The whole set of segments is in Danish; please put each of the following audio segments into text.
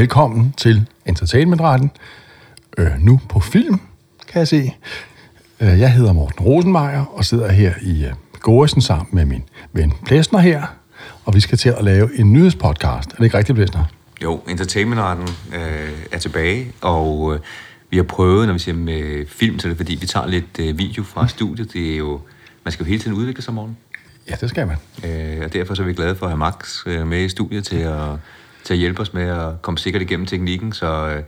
Velkommen til Entertainmentretten. Øh, nu på film, kan jeg se. Øh, jeg hedder Morten Rosenmeier og sidder her i øh, Gåresen sammen med min ven Plæsner her. Og vi skal til at lave en nyhedspodcast. Er det ikke rigtigt, Plæsner? Jo, Entertainmentretten øh, er tilbage, og øh, vi har prøvet, når vi siger med film, så er det fordi, vi tager lidt øh, video fra studiet. Det er jo, man skal jo hele tiden udvikle sig morgen. Ja, det skal man. Øh, og derfor så er vi glade for at have Max øh, med i studiet til at, til at hjælpe os med at komme sikkert igennem teknikken. Så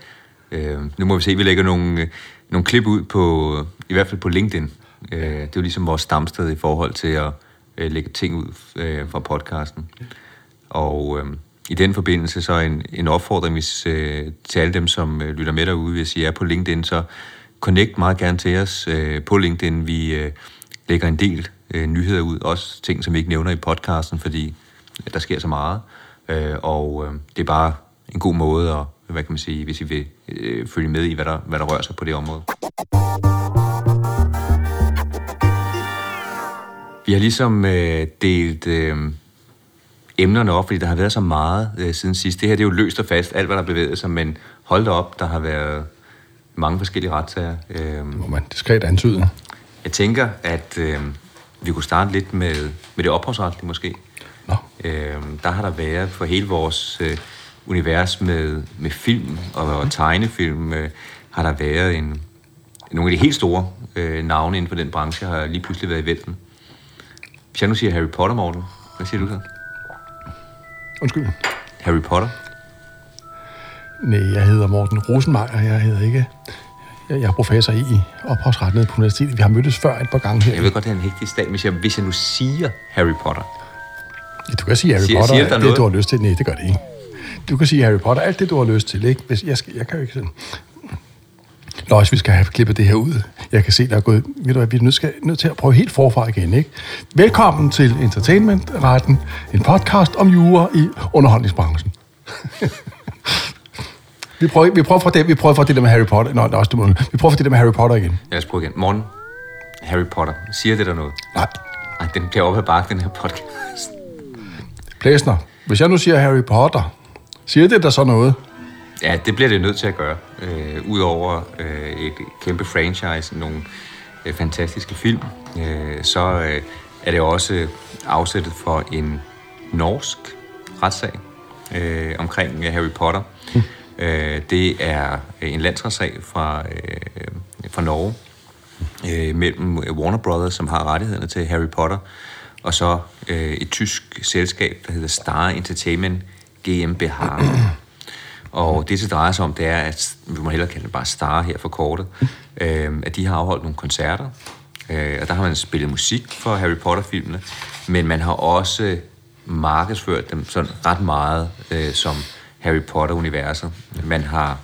øh, øh, nu må vi se, vi lægger nogle, nogle klip ud på, i hvert fald på LinkedIn. Øh, det er jo ligesom vores stamsted i forhold til at øh, lægge ting ud øh, fra podcasten. Og øh, i den forbindelse så en, en opfordring hvis, øh, til alle dem, som øh, lytter med derude, hvis I er på LinkedIn, så connect meget gerne til os øh, på LinkedIn. Vi øh, lægger en del øh, nyheder ud, også ting, som vi ikke nævner i podcasten, fordi øh, der sker så meget. Øh, og øh, det er bare en god måde at, hvad kan man sige, hvis I vil øh, følge med i, hvad der, hvad der rører sig på det område. Vi har ligesom øh, delt øh, emnerne op, fordi der har været så meget øh, siden sidst. Det her det er jo løst og fast, alt hvad der har bevæget sig, men hold da op, der har været mange forskellige retssager. Øh, Må man diskret antyde. jeg tænker, at øh, vi kunne starte lidt med, med det ophavsretlige måske. Nå. Øh, der har der været for hele vores øh, univers med, med film og, og tegnefilm, øh, har der været en, nogle af de helt store øh, navne inden for den branche, har lige pludselig været i vælten. Hvis jeg nu siger Harry Potter, Morten, hvad siger du så? Undskyld. Harry Potter? Nej, jeg hedder Morten Rosenmeier. Jeg hedder ikke... Jeg jeg er professor i ophavsret nede på universitetet. Vi har mødtes før et par gange her. Jeg ved godt, det er en hektisk dag, men hvis jeg, hvis jeg nu siger Harry Potter, Ja, Du kan sige Harry Siger- Potter, siger der alt noget? det du har lyst til. Nej, det gør det ikke. Du kan sige Harry Potter, alt det du har lyst til. Ikke? Hvis jeg, skal, jeg kan jo ikke sådan... Nå, hvis vi skal have klippet det her ud. Jeg kan se, der er gået... Ved du hvad, vi er nødt, skal, nødt til at prøve helt forfra igen, ikke? Velkommen til Entertainment-retten. En podcast om jura i underholdningsbranchen. vi, prøver, vi prøver fra det, vi prøver fra det der med Harry Potter. Nå, det er også, det vi prøver fra det der med Harry Potter igen. lad os prøve igen. Morten, Harry Potter, siger det der noget? Nej, Ej, den bliver op ad bakke, den her podcast. Plæsner. Hvis jeg nu siger Harry Potter, siger det der så noget? Ja, det bliver det nødt til at gøre. Øh, Udover øh, et kæmpe franchise, nogle øh, fantastiske film, øh, så øh, er det også afsættet for en norsk retssag øh, omkring øh, Harry Potter. Mm. Øh, det er en landsretssag fra, øh, fra Norge øh, mellem Warner Brothers, som har rettighederne til Harry Potter, og så øh, et tysk selskab, der hedder Star Entertainment GmbH. Og det, det drejer sig om, det er, at vi må hellere kalde det bare Star her for kortet, øh, at de har afholdt nogle koncerter, øh, og der har man spillet musik for Harry Potter-filmene, men man har også markedsført dem sådan ret meget øh, som Harry Potter-universet. Man har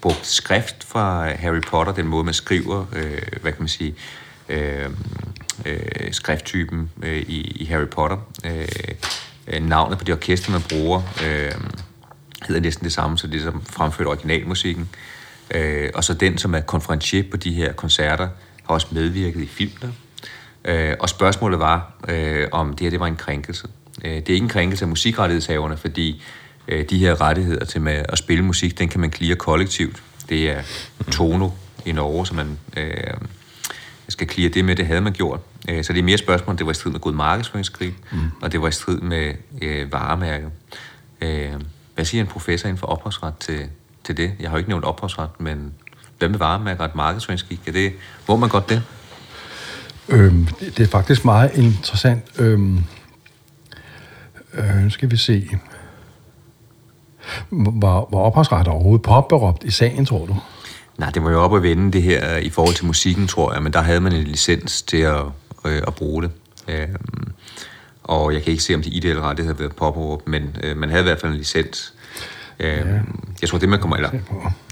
brugt skrift fra Harry Potter, den måde, man skriver, øh, hvad kan man sige, øh, øh, skrifttypen øh, i, i Harry Potter. Øh, øh, navnet på det orkester, man bruger, øh, hedder næsten det samme, så det som fremført originalmusikken. Øh, og så den, som er konferencier på de her koncerter, har også medvirket i filmene. Øh, og spørgsmålet var, øh, om det her det var en krænkelse. Øh, det er ikke en krænkelse af musikrettighedshaverne, fordi øh, de her rettigheder til med at spille musik, den kan man klire kollektivt. Det er Tono i Norge, som man øh, skal clear det med, det havde man gjort. Øh, så det er mere spørgsmål, om det var i strid med god markedsføringskrig, mm. og det var i strid med øh, varemærket. Øh, hvad siger en professor inden for ophavsret til, til det? Jeg har jo ikke nævnt ophavsret, men hvad med varemærket markedsføringskrig? Er det, må man godt det? Øhm, det, det er faktisk meget interessant. Øhm, øh, nu skal vi se. Var, var ophavsret overhovedet påberåbt i sagen, tror du? Nej, det var jo op at vende det her i forhold til musikken, tror jeg, men der havde man en licens til at, øh, at bruge det. Øhm, og jeg kan ikke se, om de ideelle rettigheder havde været påberåbt, men øh, man havde i hvert fald en licens. Øhm, ja. Jeg tror, det man, kommer, eller,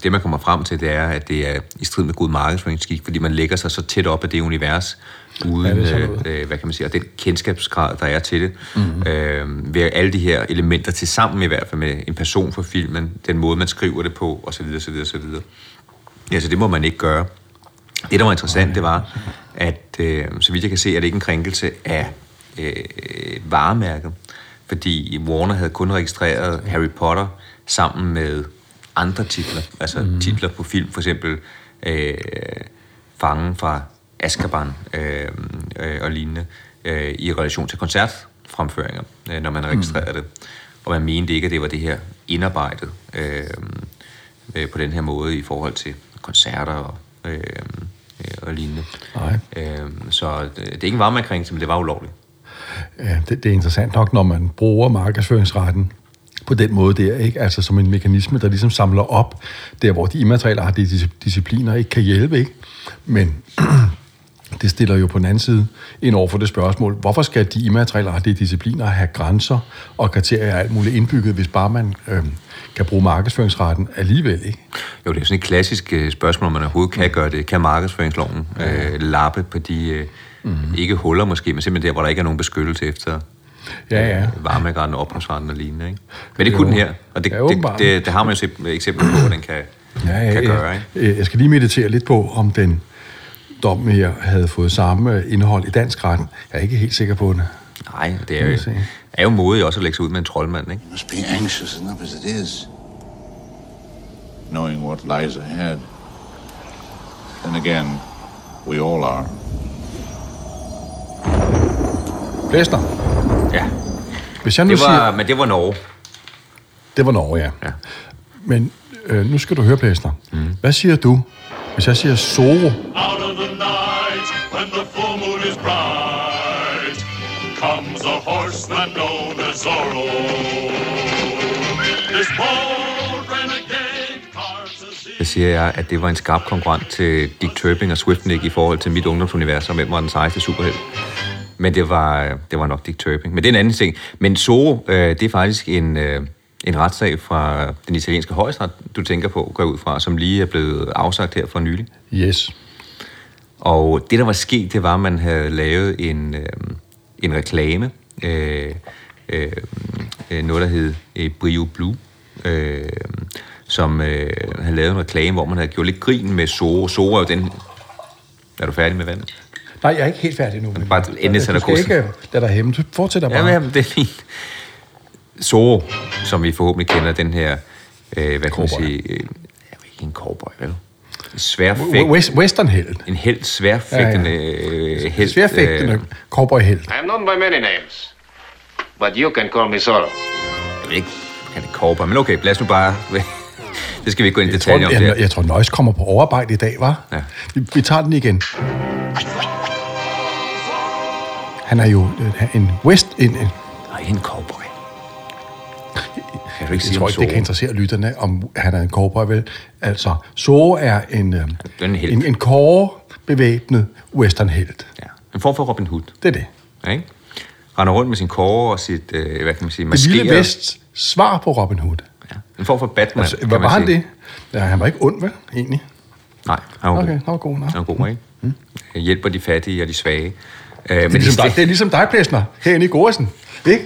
det man kommer frem til, det er, at det er i strid med god markedsføringsskik, fordi man lægger sig så tæt op af det univers, uden, Ja, det øh, øh, hvad kan man sige, og den kendskabsgrad, der er til det. Mm-hmm. Øh, ved alle de her elementer til sammen i hvert fald med en person for filmen, den måde, man skriver det på, osv. osv., osv. Ja, så det må man ikke gøre. Det, der var interessant, det var, at øh, så vidt jeg kan se, er det ikke en krænkelse af øh, varemærket. Fordi Warner havde kun registreret Harry Potter sammen med andre titler, altså mm. titler på film, for eksempel øh, Fangen fra Azkaban øh, øh, og lignende, øh, i relation til koncertfremføringer, øh, når man registrerer mm. det. Og man mente ikke, at det var det her indarbejdet øh, øh, på den her måde i forhold til koncerter og, øh, øh, og lignende. Nej. Øh, så det, det er ikke en varmekrænkelse, men det var ulovligt. Ja, det, det er interessant nok, når man bruger markedsføringsretten på den måde der, ikke? Altså som en mekanisme, der ligesom samler op, der hvor de immaterielle har de discipliner ikke kan hjælpe, ikke? Men det stiller jo på den anden side ind over for det spørgsmål, hvorfor skal de immaterielle retlige discipliner have grænser og kriterier og alt muligt indbygget, hvis bare man øh, kan bruge markedsføringsretten alligevel, ikke? Jo, det er sådan et klassisk øh, spørgsmål, om man overhovedet kan gøre det. Kan markedsføringsloven øh, lappe på de, øh, mm. ikke huller måske, men simpelthen der, hvor der ikke er nogen beskyttelse efter ja, ja. Øh, varmegraden og opholdsretten og lignende. Ikke? Men det kunne den her, og det, ja, det, det, det har man jo eksempel på, at den kan, ja, ja, kan gøre. Ikke? Jeg skal lige meditere lidt på, om den dom her havde fået samme indhold i dansk ret. Jeg er ikke helt sikker på det. Nej, det er jo, er jo modigt også at lægge sig ud med en troldmand, ikke? You must be anxious enough as it is. Knowing what lies ahead. Then again, we all are. Blæster. Ja. Hvis jeg nu det var, siger, men det var Norge. Det var Norge, ja. Ja. Men øh, nu skal du høre, Blæster. Mm. Hvad siger du, hvis jeg siger Zoro? Out of the night, when the full moon is bright, Så siger jeg, at det var en skarp konkurrent til Dick Turpin og Swiftnick i forhold til mit ungdomsunivers, og hvem var den sejeste superhelt. Men det var, det var nok Dick Turpin. Men det er en anden ting. Men Zorro, øh, det er faktisk en, øh, en retssag fra den italienske højesteret, du tænker på, går ud fra, som lige er blevet afsagt her for nylig. Yes. Og det, der var sket, det var, at man havde lavet en, øh, en reklame, øh, øh, øh, noget, der hed øh, Brio Blue, øh, som øh, havde lavet en reklame, hvor man havde gjort lidt grin med Zorro. Zorro er jo den... Er du færdig med vandet? Nej, jeg er ikke helt færdig nu. Men Bare endelig sætter du skal ikke lade dig hæmme. Du fortsætter bare. Ja, men, det er fint. Zorro, som vi forhåbentlig kender, den her, øh, hvad kan man Cowboy. sige, øh, jeg er jo ikke en cowboy, vel? Sværfægt, West, westernheld. en helt sværfægtende ja, helt. Sværfægtende øh, cowboyheld. I am known by many names, but you can call me Zorro. jeg ved ikke, kan det cowboy, men okay, lad os nu bare... det skal vi ikke gå ind i Jeg tror, detaljer om jeg, der. jeg tror, Nøjes kommer på overarbejde i dag, var? Ja. Vi, vi tager den igen. Han er jo øh, en west... En, en, Nej, en cowboy. Du ikke jeg tror ikke, det kan interessere lytterne, om han er en cowboy, vel? Altså, Zorro er en, øh, en helt. en, en kåre bevæbnet westernhelt. Ja, en form for Robin Hood. Det er det. Ja, ikke? Render rundt med sin kåre og sit, øh, hvad kan man sige, Det maskeret... vilde vest svar på Robin Hood. En form for Batman, Altså, kan var, han sige. det? Ja, han var ikke ond, vel, egentlig? Nej, han var Okay, god. han var god, nej. Han var god, ikke? Mm. Hjælper de fattige og de svage. Øh, Det er, men ligesom dig, det er ligesom dig, Plæsner, herinde i Gorsen. Ikke?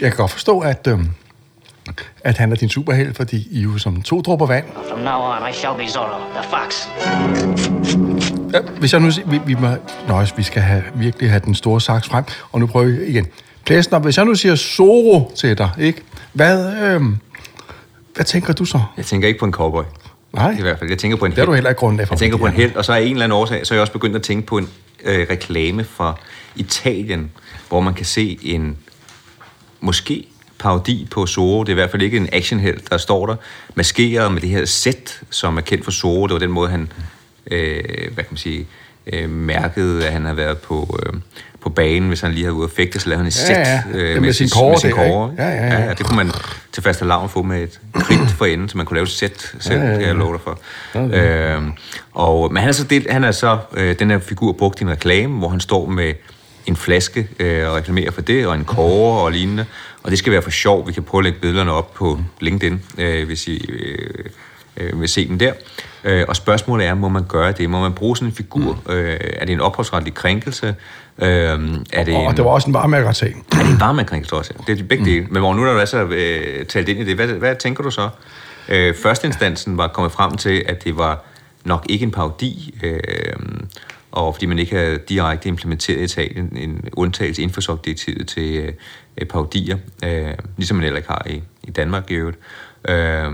Jeg kan godt forstå, at, øhm, at han er din superheld, fordi I er jo som to dråber vand. From now on, I shall be Zorro, the fox. Ja, hvis jeg nu siger, vi, vi, må, nøjes, vi skal have, virkelig have den store saks frem, og nu prøver vi igen. Plæsner, hvis jeg nu siger Zoro til dig, ikke? Hvad, øhm, hvad tænker du så? Jeg tænker ikke på en cowboy. Nej, I hvert fald. Jeg tænker på en det har du heller ikke grundlag for. Jeg tænker på en helt, og så er en eller anden årsag, så er jeg også begyndt at tænke på en øh, reklame fra Italien, hvor man kan se en måske parodi på Zorro. Det er i hvert fald ikke en actionhelt, der står der maskeret med det her sæt, som er kendt for Zorro. Det var den måde, han øh, hvad kan man sige, øh, mærkede, at han har været på, øh, på banen, hvis han lige havde ude at fægte, så lavede han et sæt ja. øh, Det med sin kåre med sin kåre. ikke? Ja, ja, ja. ja, det kunne man til faste lavn få med et kridt for enden, så man kunne lave et sæt selv, ja, ja, ja. kan jeg love dig for. Øhm, og, men han er så, del, han er så øh, den her figur brugt i en reklame, hvor han står med en flaske øh, og reklamerer for det, og en kåre og lignende. Og det skal være for sjov. Vi kan prøve at lægge billederne op på LinkedIn, øh, hvis I øh, øh, vil se den der. Øh, og spørgsmålet er, må man gøre det? Må man bruge sådan en figur? Øh, er det en ophavsretlig krænkelse? Øh, er det Og en, det var også en varmærkersag. er det en varmekrænkelse også? Det er begge dele. Men hvor nu er der altså øh, talt ind i det. Hvad, hvad tænker du så? Øh, førsteinstansen var kommet frem til, at det var nok ikke en parodi, øh, og fordi man ikke havde direkte implementeret i Italien en undtagelse inden for direktivet til øh, parodier, øh, ligesom man heller ikke har i, i Danmark i øvrigt. Øh,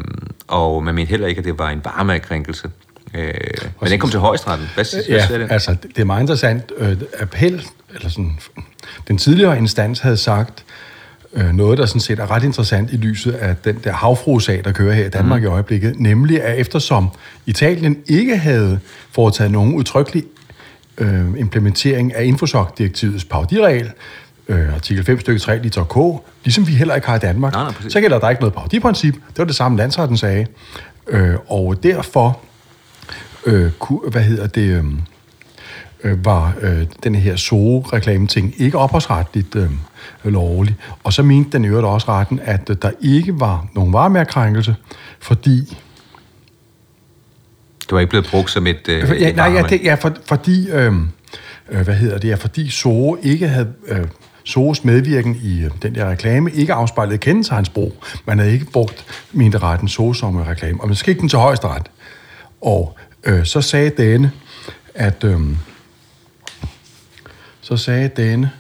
og man mente heller ikke, at det var en varmekrænkelse. Øh, men den kom til højestretten. Hvad, hvad Ja, siger det? altså det er meget interessant. Øh, appel, eller sådan, den tidligere instans havde sagt øh, noget, der sådan set er ret interessant i lyset af den der havfruesag, der kører her i Danmark mm. i øjeblikket, nemlig at eftersom Italien ikke havde foretaget nogen udtrykkelig øh, implementering af Infosoc-direktivets paudiregel, øh, artikel 5 stykke 3 liter K, ligesom vi heller ikke har i Danmark, Nej, nej, præcis. så gælder der ikke noget paudiprincip. Det var det samme landsretten sagde. Øh, og derfor øh, ku, hvad hedder det, øh, øh, var øh, den her SOE-reklame-ting ikke ophavsretligt øh, lovlig. Og så mente den øvrigt også retten, at øh, der ikke var nogen varemærkrænkelse, fordi... Det var ikke blevet brugt som et, øh, Ja, et nej, ja, det, ja for, fordi... Øh, øh, hvad hedder det? Ja, fordi SOE ikke havde... Øh, SOEs medvirken i øh, den der reklame ikke afspejlede kendetegnsbrug. Man havde ikke brugt mente retten SOE som reklame. Og man skik den til højesteret. Og øh, så sagde denne, at... Øh, så sagde denne,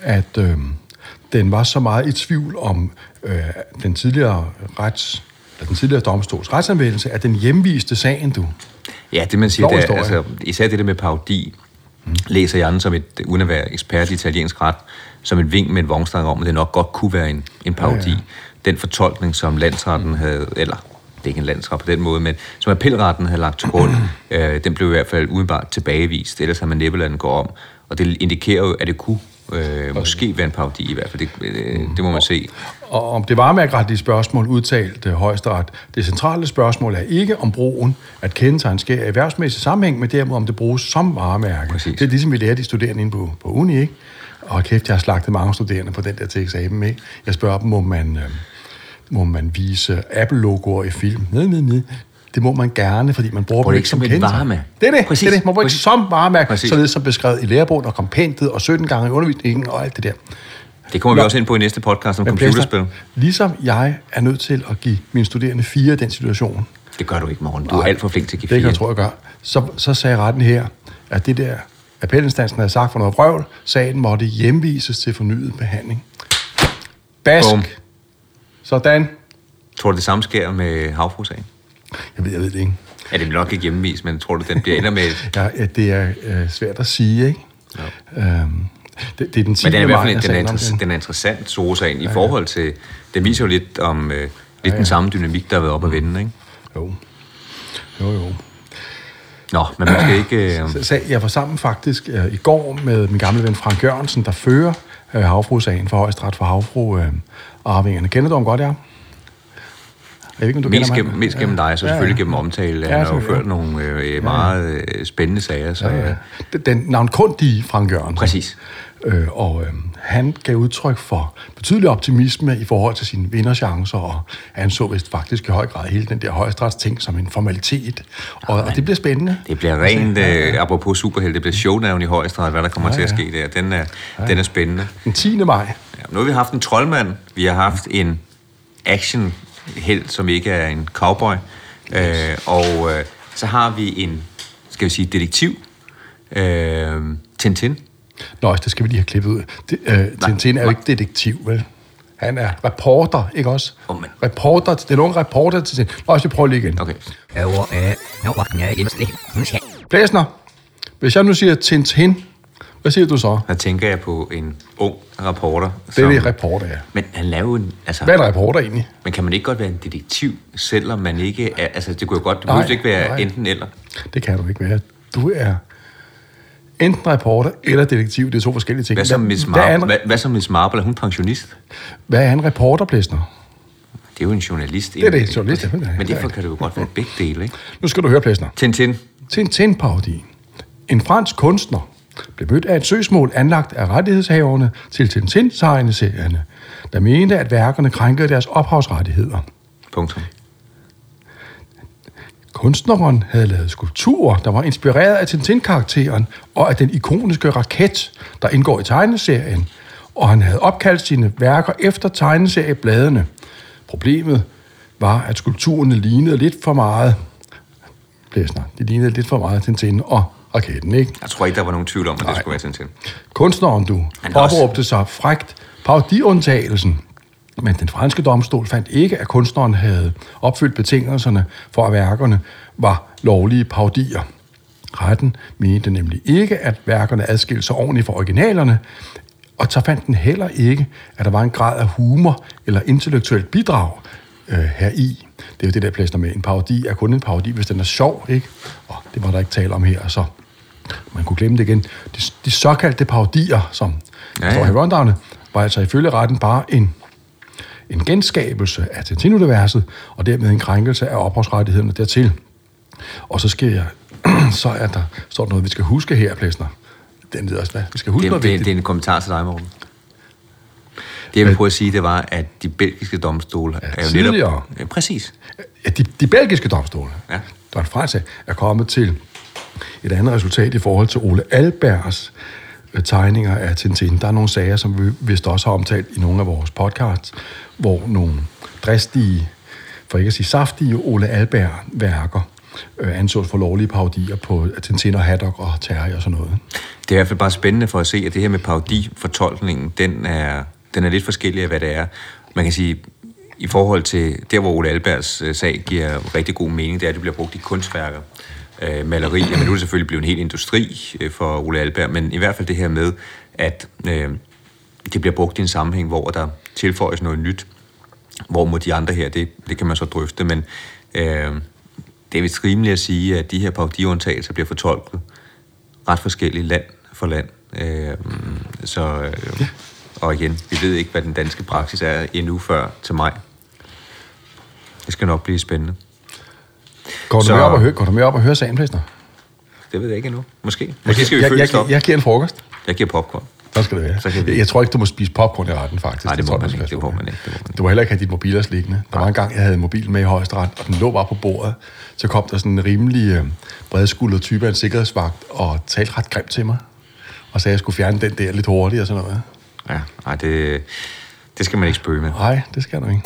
at øh, den var så meget i tvivl om øh, den tidligere rets, eller den tidligere domstols retsanvendelse, at den hjemviste sagen, du. Ja, det man siger, det er, altså, især det der med parodi, mm. læser jeg den som et, uden at være ekspert i italiensk ret, som en vink med en vognstang om, at det nok godt kunne være en, en parodi. Ja, Ja. Den fortolkning, som landsretten havde, eller det er ikke en landsret på den måde, men som appelretten havde lagt til grund, øh, den blev i hvert fald udenbart tilbagevist, ellers har man næppe ladet den gå om. Og det indikerer jo, at det kunne øh, måske være en parodi i hvert fald. Det, øh, det må man se. Og om det varemærkeretlige spørgsmål udtalt øh, højesteret, det centrale spørgsmål er ikke om brugen at kendetegn sker i erhvervsmæssig sammenhæng, men derimod om det bruges som varemærke. Præcis. Det er ligesom vi lærer de studerende inde på, på uni, ikke? Og kæft, jeg har slagtet mange studerende på den der til eksamen, ikke? Jeg spørger dem, må man, øh, må man vise Apple-logoer i film? Nej, nej, nej. Det må man gerne, fordi man bruger Bruger dem ikke som kendetegn. varemærke. Det er det. Præcis. Det er det. Man bruger ikke Præcis. som varemærke, Præcis. således som beskrevet i lærebogen og kompentet og 17 gange i undervisningen og alt det der. Det kommer vi Nå. også ind på i næste podcast om Men computerspil. Plæster, Ligesom jeg er nødt til at give mine studerende fire i den situation. Det gør du ikke, morgen. Du er alt for flink til at give Det kan fire. jeg tror, jeg gør. Så, så sagde retten her, at det der appelinstansen havde sagt for noget vrøvl, sagen måtte hjemvises til fornyet behandling. Bask. Bum. Sådan. Tror du, det samme sker med havfruesagen? Jeg ved, jeg ved det ikke. Ja, det vil nok ikke hjemmevis, men tror du, den bliver ender med... Ja, ja, det er øh, svært at sige, ikke? Ja. Øhm, det, det er den 10. Men den er i hvert fald den er, interess- den. er interessant, Sosaen, i forhold til... Den viser jo lidt om øh, lidt ja, ja. den samme dynamik, der har været op at vende, ikke? Jo. Jo, jo. Nå, men man skal ikke... Øh, Så sagde, jeg var sammen faktisk øh, i går med min gamle ven Frank Jørgensen, der fører øh, havfruesagen for højesteret for havfru øh, arvingerne. Kender du ham godt, ja? Jeg ved ikke, om du mest, gennem, mest gennem dig, så selvfølgelig gennem omtale. Ja, Han har jo ført nogle øh, meget øh, spændende sager, så... Ja, ja. Den- Den navnkundige Frank Jørgensen. Præcis. Øh, og øh, han gav udtryk for betydelig optimisme i forhold til sine vinderchancer, og han så vist faktisk i høj grad hele den der højesteretsting som en formalitet. Og, og det bliver spændende. Det bliver rent, øh, apropos superheld, det bliver shownavn i højesteret, hvad der kommer ja, til at ske der. Den er, ja. den er spændende. Den 10. maj. Ja, nu har vi haft en troldmand, vi har haft en action held, som ikke er en cowboy, øh, og øh, så har vi en, skal vi sige, detektiv, øh, Tintin. Nå, det skal vi lige have klippet ud. Det, øh, Tintin er jo ikke detektiv, vel? Han er reporter, ikke også? Åh, men- Reporter, det er nogle reporter til Tintin. Nå, vi prøver lige igen. Okay. Blæsner, hvis jeg nu siger Tintin, hvad siger du så? Der tænker jeg på en ung reporter. Det er det reporter, ja. Men han laver en... Altså, Hvad er en reporter egentlig? Men kan man ikke godt være en detektiv, selvom man ikke er... Altså, det kunne jo godt... Det Nej, ikke være nej. enten eller. Det kan du ikke være. Du er enten reporter eller detektiv. Det er to forskellige ting. Hvad som Miss hvad, er Marple? en, Hvad, hvad som Miss Marple? Er hun pensionist? hvad er en reporter, Blæsner? Det er jo en journalist. Det er det, journalist, ja. Men derfor kan det jo godt være begge dele, ikke? Nu skal du høre, Blæsner. Tintin. Tintin-parodi. En fransk kunstner blev mødt af et søgsmål anlagt af rettighedshaverne til Tintin-tegneserierne, der mente, at værkerne krænkede deres ophavsrettigheder. Punktum. Kunstneren havde lavet skulpturer, der var inspireret af Tintin-karakteren og af den ikoniske raket, der indgår i tegneserien, og han havde opkaldt sine værker efter tegneseriebladene. Problemet var, at skulpturerne lignede lidt for meget Blæsner. De lignede lidt for meget Tintin og raketten, ikke? Jeg tror ikke, der var nogen tvivl om, at det Nej. skulle være Tintin. Kunstneren, du, opråbte sig frægt parodiundtagelsen. Men den franske domstol fandt ikke, at kunstneren havde opfyldt betingelserne for, at værkerne var lovlige paudier. Retten mente nemlig ikke, at værkerne adskilte sig ordentligt fra originalerne, og så fandt den heller ikke, at der var en grad af humor eller intellektuelt bidrag øh, heri. Det er jo det der plæsner med. En parodi er kun en parodi, hvis den er sjov, ikke? Og det var der ikke tale om her, så man kunne glemme det igen. De, de såkaldte parodier, som Ja, ja, står ja. i var altså ifølge retten bare en, en genskabelse af Tintin-universet, og dermed en krænkelse af ophavsrettighederne dertil. Og så skal jeg, så er der, står der noget, vi skal huske her, Plæsner. Den ved også, hvad? Vi skal huske Det, noget det, vigtigt. det er en kommentar til dig, Morten. Det, jeg vil prøve at sige, det var, at de belgiske domstole er jo tidligere. netop... Ja, præcis. at de, de belgiske domstole, Ja. der er Francia, er kommet til et andet resultat i forhold til Ole Albergs øh, tegninger af Tintin. Der er nogle sager, som vi vist også har omtalt i nogle af vores podcasts, hvor nogle dristige, for ikke at sige saftige, Ole Alberg-værker øh, ansås for lovlige parodier på Tintin og Haddock og Terry og sådan noget. Det er i hvert fald bare spændende for at se, at det her med parodifortolkningen, den er, den er lidt forskellig af, hvad det er. Man kan sige, i forhold til der, hvor Ole Albergs øh, sag giver rigtig god mening, det er, at det bliver brugt i kunstværker, øh, maleri. Jamen, nu er det selvfølgelig blevet en hel industri øh, for Ole Alberg, men i hvert fald det her med, at øh, det bliver brugt i en sammenhæng, hvor der tilføjes noget nyt, hvor mod de andre her, det, det kan man så drøfte, men øh, det er vist rimeligt at sige, at de her parodiundtagelser bliver fortolket ret forskelligt land for land. Øh, så, øh, og igen, vi ved ikke, hvad den danske praksis er endnu før til maj. Det skal nok blive spændende. Går du, Så- med, op og høre, går du med op og høre sagen, Plæsner? Det ved jeg ikke endnu. Måske. Måske skal vi jeg, følge jeg, stop. jeg, jeg giver en frokost. Jeg giver popcorn. Så skal det være. Så kan vi- jeg, tror ikke, du må spise popcorn i retten, faktisk. Nej, det må tror jeg, man ikke, det må man ikke, det må man Du må heller ikke have dit mobilers liggende. Der var en gang, jeg havde en mobil med i højesteret, og den lå bare på bordet. Så kom der sådan en rimelig øh, bredskuldret type af en sikkerhedsvagt, og talte ret grimt til mig. Og sagde, at jeg skulle fjerne den der lidt hurtigt og sådan noget. Ja, nej, det, det skal man ikke spøge med. Nej, det skal du ikke.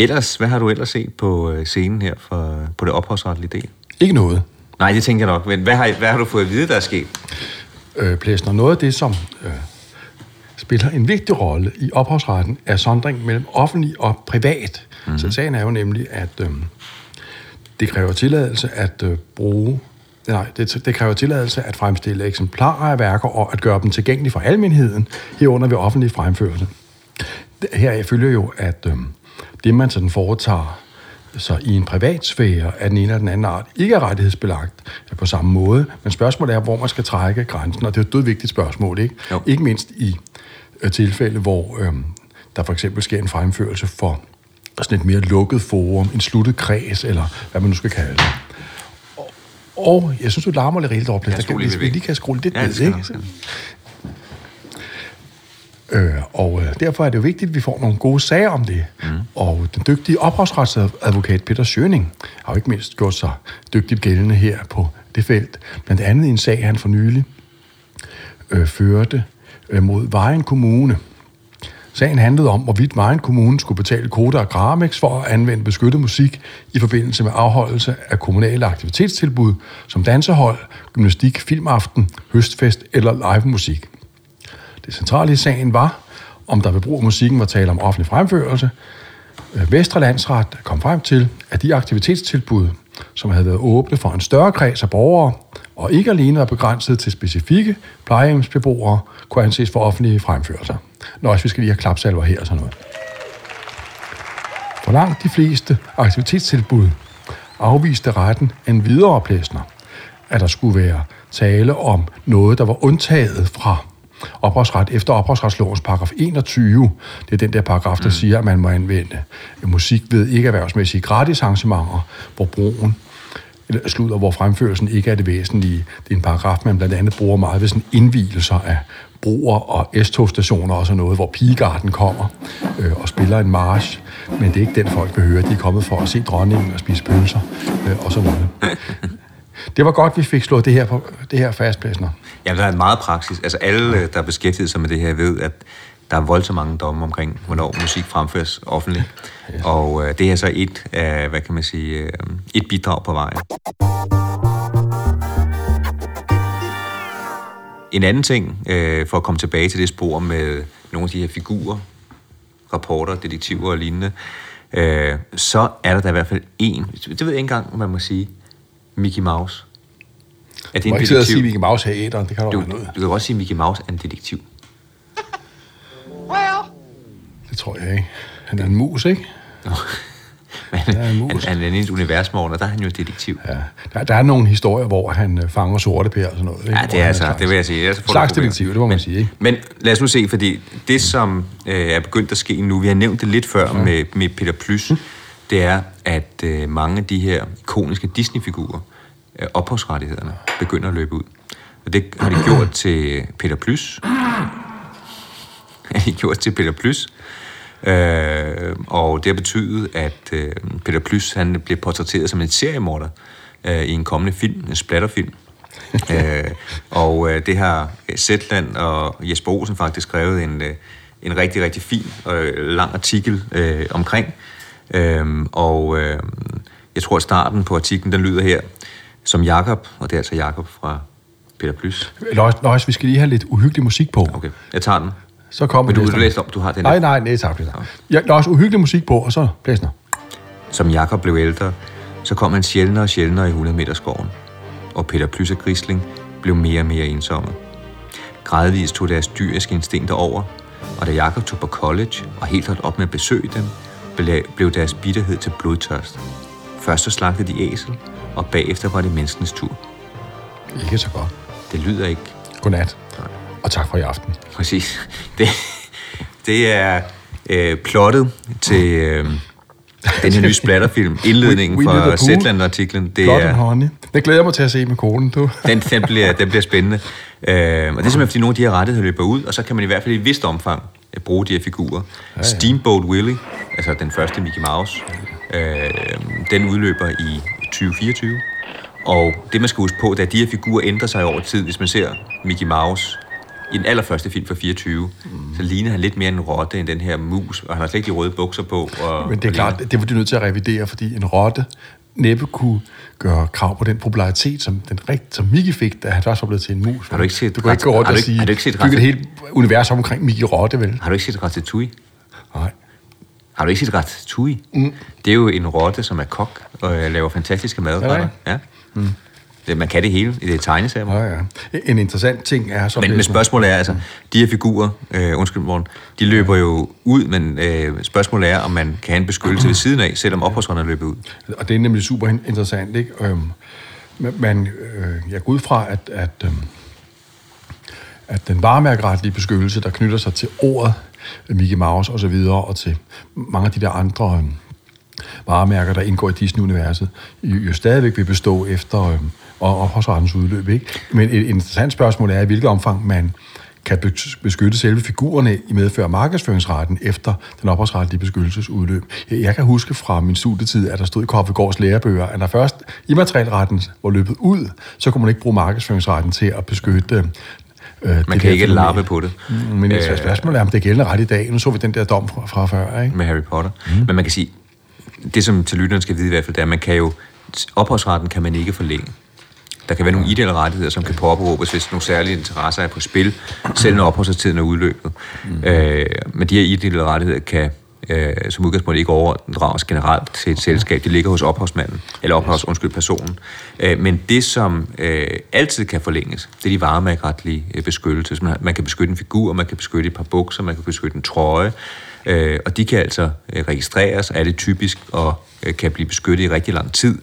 Ellers, hvad har du ellers set på øh, scenen her for, på det ophavsretlige del? Ikke noget. Nej, det tænker jeg nok. Men hvad har, hvad har du fået at vide, der er sket? øh, Plæsner, noget af det, som øh, spiller en vigtig rolle i ophavsretten, er sondring mellem offentlig og privat. Mm-hmm. Så sagen er jo nemlig, at øh, det kræver tilladelse at øh, bruge Nej, det, det kræver tilladelse at fremstille eksemplarer af værker og at gøre dem tilgængelige for almenheden, herunder ved offentlig fremførelse. Her følger jo, at øh, det, man sådan foretager så i en privatsfære af den ene eller den anden art, ikke er rettighedsbelagt på samme måde. Men spørgsmålet er, hvor man skal trække grænsen, og det er et dødvigtigt spørgsmål, ikke? Jo. Ikke mindst i øh, tilfælde, hvor øh, der for eksempel sker en fremførelse for sådan et mere lukket forum, en sluttet kreds, eller hvad man nu skal kalde det. Og, og jeg synes, du larmer lidt rigeligt op. Der kan, hvis vi lige kan skrue lidt Ja, det ned, ikke? Øh, og øh, derfor er det jo vigtigt, at vi får nogle gode sager om det. Mm. Og den dygtige ophavsretsadvokat Peter Schøning har jo ikke mindst gjort sig dygtigt gældende her på det felt. Blandt andet i en sag, han for nylig øh, førte øh, mod Vejen Kommune. Sagen handlede om, hvorvidt Vejen Kommune skulle betale Koda og Gramex for at anvende beskyttet musik i forbindelse med afholdelse af kommunale aktivitetstilbud som dansehold, gymnastik, filmaften, høstfest eller live musik. Det centrale i sagen var, om der ved brug af musikken var tale om offentlig fremførelse. Øh, Vestre Landsret kom frem til, at de aktivitetstilbud, som havde været åbne for en større kreds af borgere, og ikke alene var begrænset til specifikke plejehjemsbeboere, kunne anses for offentlige fremførelser. Nå, hvis vi skal lige have klapsalver her og sådan noget. For langt de fleste aktivitetstilbud afviste retten en videre plæsner, at der skulle være tale om noget, der var undtaget fra ophavsret efter ophavsretslovens paragraf 21. Det er den der paragraf, der mm. siger, at man må anvende musik ved ikke erhvervsmæssige gratis arrangementer, hvor brugen eller slutter, hvor fremførelsen ikke er det væsentlige. Det er en paragraf, man blandt andet bruger meget ved sådan indvielser af broer og S-togstationer og sådan noget, hvor pigegarden kommer øh, og spiller en march. Men det er ikke den, folk vil høre. De er kommet for at se dronningen og spise pølser øh, og sådan noget. Det var godt, vi fik slået det her, på, det her fast, Plæsner. Ja, der er meget praksis. Altså alle, øh, der er beskæftiget sig med det her, ved, at der er voldsomt mange domme omkring, hvornår musik fremføres offentligt. Og øh, det er så et af, hvad kan man sige, øh, et bidrag på vejen. en anden ting, øh, for at komme tilbage til det spor med nogle af de her figurer, rapporter, detektiver og lignende, øh, så er der da i hvert fald en, det ved jeg ikke engang, om man må sige, Mickey Mouse. Er det Du må ikke sidde og sige, Mickey Mouse her i æderen. Det kan du Du, ikke noget. du kan også sige, Mickey Mouse er en detektiv. Det tror jeg ikke. Han er en mus, ikke? Men er en han, mus. han er en universmorgen, og der er han jo en detektiv. Ja. Der, der er nogle historier, hvor han øh, fanger sorte pære og sådan noget. Ikke? Ja, det er han altså, det vil jeg sige. Ellers Slags detektiv, det må man men, sige, ikke? Men lad os nu se, fordi det, som øh, er begyndt at ske nu, vi har nævnt det lidt før med, med Peter Plys, det er, at øh, mange af de her ikoniske Disney-figurer, ophavsrettighederne, begynder at løbe ud. Og det har de gjort til Peter Plys. har de gjort til Peter Plys. Øh, og det har betydet, at øh, Peter Plys han bliver portrætteret som en seriemorder øh, i en kommende film, en splatterfilm. øh, og øh, det har Zetland og Jesper Olsen faktisk skrevet en, øh, en rigtig, rigtig fin og lang artikel øh, omkring. Øh, og øh, jeg tror, at starten på artiklen, den lyder her, som Jakob, og det er altså Jakob fra Peter Plys. Løjs, vi skal lige have lidt uhyggelig musik på. Okay, jeg tager den. Så kommer Men du, du læste op, du har den Nej, nej, nej, tak. Ja, der er også uhyggelig musik på, og så blæsner. Som Jakob blev ældre, så kom han sjældnere og sjældnere i 100 meter skoven, og Peter Plys og Grisling blev mere og mere ensomme. Gradvist tog deres dyriske instinkter over, og da Jakob tog på college og helt holdt op med at besøge dem, ble- blev deres bitterhed til blodtørst. Først så slagtede de æsel, og bagefter var det menneskenes tur. Ikke så godt. Det lyder ikke Godnat. Og tak for i aften. Præcis. Det, det er øh, plottet til øh, den her nye splatterfilm, indledningen We- We fra. Zetland-artiklen. Det and er, honey. Det glæder jeg mig til at se med konen, du. den, den, bliver, den bliver spændende. Øh, og det er simpelthen, fordi nogle af de her rettigheder løber ud, og så kan man i hvert fald i et vist omfang øh, bruge de her figurer. Ja, ja. Steamboat Willie, altså den første Mickey Mouse, øh, den udløber i 2024. Og det, man skal huske på, det er, at de her figurer ændrer sig over tid. Hvis man ser Mickey Mouse i den allerførste film fra 24, mm. så ligner han lidt mere en rotte end den her mus, og han har slet ikke de røde bukser på. Og, Men det er klart, det var de nødt til at revidere, fordi en rotte næppe kunne gøre krav på den popularitet, som, den rigt, som Mickey fik, da han først var blevet til en mus. Har du ikke set du kan ikke gå rundt og sige, har du ikke set bygge et helt univers omkring Mickey Rotte, vel? Har du ikke set Ratatouille? Nej. Har du ikke set Ratatouille? Mm. Det er jo en rotte, som er kok og øh, laver fantastiske madretter. Ja. Mm. Det, man kan det hele i det tegneserier. Ja, ja. En interessant ting er så... Men, men spørgsmålet er, altså, de her figurer, øh, undskyld morgen, de løber jo ud, men øh, spørgsmålet er, om man kan have en beskyttelse ved siden af, selvom ophavsretten er løbet ud. Og det er nemlig super interessant, ikke? Øhm, men øh, jeg går ud fra, at, at, øhm, at den varemærkeretlige beskyttelse, der knytter sig til ordet øh, Øh, Mickey Mouse og så videre, og til mange af de der andre øhm, varemærker, der indgår i Disney-universet, jo, jo stadigvæk vil bestå efter øh, og ophavsrettens udløb. Ikke? Men et interessant spørgsmål er, i hvilket omfang man kan beskytte selve figurerne i medfør markedsføringsretten efter den ophavsretlige beskyttelsesudløb. Jeg jeg kan huske fra min studietid, at der stod i Koffegårds lærebøger, at når først immaterialretten var løbet ud, så kunne man ikke bruge markedsføringsretten til at beskytte øh, Man kan ikke lappe på det. Mm, Men et spørgsmål er, om det er gældende ret i dag. Nu så vi den der dom fra, fra før, ikke? med Harry Potter. Mm. Men man kan sige, det som til lytteren skal vide i hvert fald, det er, at man kan jo, ophavsretten kan man ikke forlænge. Der kan være nogle ideelle rettigheder, som kan påberåbes, hvis nogle særlige interesser er på spil, selv når ophavstiden er udløbet. Mm. Øh, men de her ideelle rettigheder kan øh, som udgangspunkt ikke overdrages generelt til et selskab. Det ligger hos ophavsmanden, eller ophavs, undskyld, personen. Øh, men det, som øh, altid kan forlænges, det er de varemærkeretlige øh, beskyttelse. Man, man kan beskytte en figur, man kan beskytte et par bukser, man kan beskytte en trøje, øh, og de kan altså øh, registreres, er det typisk, og øh, kan blive beskyttet i rigtig lang tid.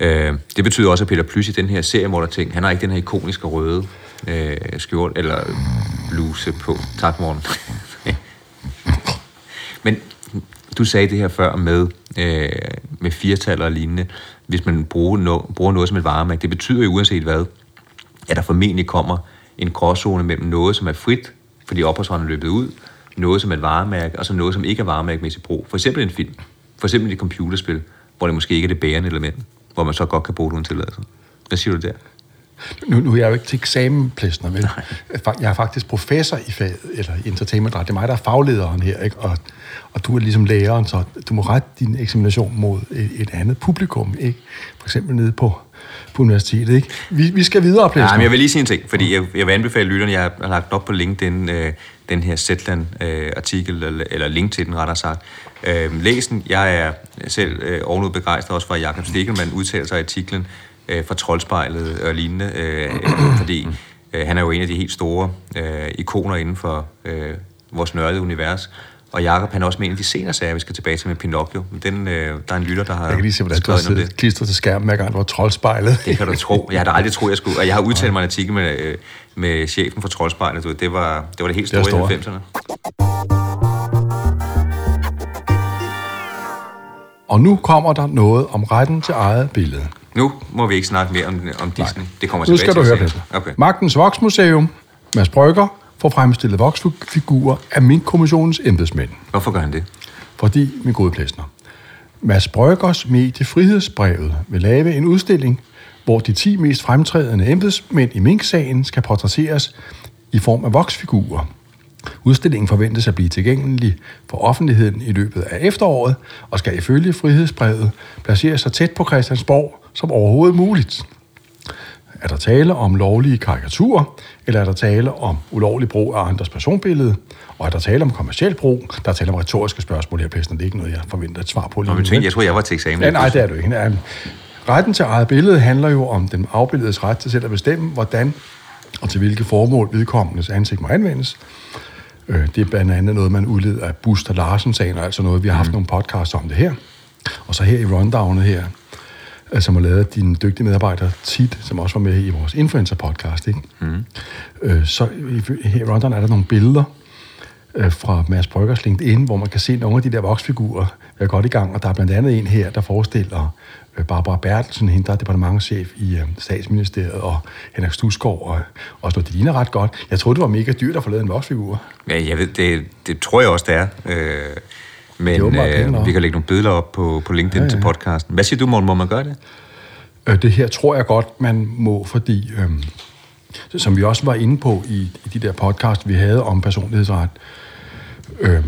Øh, det betyder også, at Peter Plys i den her seriemorder ting, han har ikke den her ikoniske røde øh, skjort eller bluse på. Tak, morgen. Men du sagde det her før med, øh, med firtal og lignende. Hvis man bruger, no, bruger noget som et varemærke, det betyder jo uanset hvad, at der formentlig kommer en gråzone mellem noget, som er frit, fordi ophavsretten er løbet ud, noget som er et varemærke, og så noget, som ikke er varemærkemæssigt brug. For eksempel en film. For eksempel et computerspil, hvor det måske ikke er det bærende element, hvor man så godt kan bruge det uden tilladelse. Hvad siger du der? Nu, nu er jeg jo ikke til eksamenplæsner, vel? Jeg er faktisk professor i faget, eller entertainmentret. Det er mig, der er faglederen her, ikke? Og, og du er ligesom læreren, så du må rette din eksamination mod et, et andet publikum, ikke? For eksempel nede på, på universitetet, ikke? Vi, vi skal videre, Ja, Plæsner. men jeg vil lige sige en ting, fordi jeg, jeg vil anbefale lytterne, jeg har lagt op på LinkedIn øh, den her Zetland-artikel, eller, eller link til den rettere sagt. Øh, læs den. Jeg er selv øh, ovenud begejstret også fra Jakob Stikkelmann udtaler sig i artiklen øh, fra Troldspejlet og lignende, øh, fordi øh, han er jo en af de helt store øh, ikoner inden for øh, vores nørdede univers. Og Jakob han er også med en af de senere sager, vi skal tilbage til med Pinocchio. Den, øh, der er en lytter, der har Jeg kan lige se, hvordan du har siddet klistret til skærmen, hver gang du var troldspejlet. det kan du tro. Jeg havde aldrig troet, jeg skulle... Og jeg har udtalt mig en artikel med, øh, med chefen for Troldspejlet. Du ved, Det var, det var det helt Det store i stort. 90'erne. Og nu kommer der noget om retten til eget billede. Nu må vi ikke snakke mere om, om Disney. Det kommer Nu tilbage skal du til høre. Peter. Okay. Magtens Voksmuseum, Mads Brygger, får fremstillet voksfigurer af Mink-kommissionens embedsmænd. Hvorfor gør han det? Fordi, min gode plæsner, Mads Bryggers medie Frihedsbrevet vil lave en udstilling, hvor de 10 mest fremtrædende embedsmænd i Mink-sagen skal portrætteres i form af voksfigurer. Udstillingen forventes at blive tilgængelig for offentligheden i løbet af efteråret, og skal ifølge Frihedsbrevet placeres så tæt på Christiansborg som overhovedet muligt. Er der tale om lovlige karikaturer, eller er der tale om ulovlig brug af andres personbillede? Og er der tale om kommersiel brug? Der er tale om retoriske spørgsmål her, Pæsten. Det er ikke noget, jeg forventer et svar på lige Nå, men nu, tænk, vel? jeg tror, jeg var til eksamen. Ja, nej, det er du ikke. Nej. Retten til eget billede handler jo om den afbilledes ret til selv at bestemme, hvordan og til hvilke formål vedkommendes ansigt må anvendes. Øh, Det er blandt andet noget, man udleder af Buster Larsen-sagen, og altså noget, vi har haft nogle podcasts om det her. Og så her i rundownet her, øh, som har lavet din dygtige medarbejder Tit, som også var med i vores influencer-podcast, ikke? Mm. Øh, så her i rundown er der nogle billeder, fra Mads Bryggers LinkedIn, hvor man kan se nogle af de der voksfigurer være godt i gang, og der er blandt andet en her, der forestiller Barbara Bertelsen, hende der er departementchef i øh, statsministeriet, og Henrik Stusgaard, og også noget, det ligner ret godt. Jeg troede, det var mega dyrt at få lavet en voksfigur. Ja, jeg ved, det, det tror jeg også, det er. Øh, men Det er øh, vi kan lægge nogle billeder op på, på LinkedIn ja, ja. til podcasten. Hvad siger du, Morten? Må man gøre det? Øh, det her tror jeg godt, man må, fordi, øh, som vi også var inde på i, i de der podcast, vi havde om personlighedsret, øh,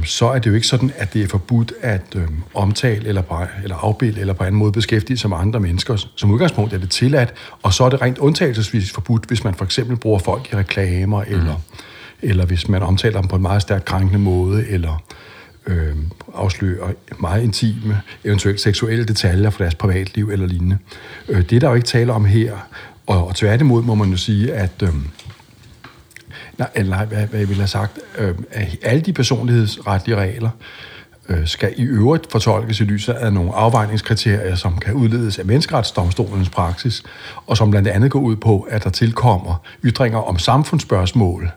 så er det jo ikke sådan, at det er forbudt at øh, omtale eller, eller afbilde eller på anden måde beskæftige sig med andre mennesker. Som udgangspunkt er det tilladt, og så er det rent undtagelsesvis forbudt, hvis man for eksempel bruger folk i reklamer, mm. eller, eller hvis man omtaler dem på en meget stærkt krænkende måde, eller øh, afslører meget intime, eventuelt seksuelle detaljer fra deres privatliv eller lignende. Øh, det er der jo ikke tale om her, og, og tværtimod må man jo sige, at... Øh, Nej, eller nej, hvad, hvad jeg ville have sagt, øh, at alle de personlighedsretlige regler øh, skal i øvrigt fortolkes i lyset af nogle afvejningskriterier, som kan udledes af menneskeretsdomstolens praksis, og som blandt andet går ud på, at der tilkommer ytringer om samfundsspørgsmål,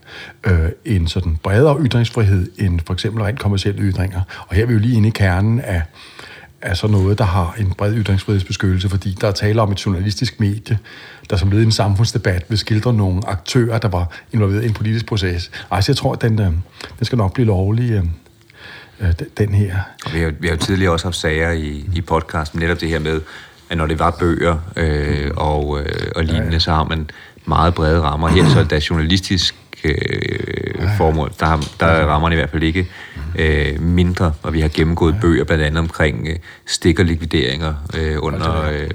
øh, en sådan bredere ytringsfrihed end for eksempel rent kommersielle ytringer. Og her er vi jo lige inde i kernen af, er så noget, der har en bred ytringsfrihedsbeskyttelse, fordi der er tale om et journalistisk medie, der som led i en samfundsdebat vil skildre nogle aktører, der var involveret i en politisk proces. Altså, jeg tror, at den, øh, den skal nok blive lovlig, øh, øh, den- her. Vi har, vi har jo tidligere også haft sager i, i podcasten, netop det her med, at når det var bøger øh, og, øh, og lignende, så har man meget brede rammer. Her så er der journalistisk øh, formål, der, har, der er rammerne i hvert fald ikke øh, mindre, og vi har gennemgået bøger blandt andet omkring øh, stikkerlikvideringer øh, under øh,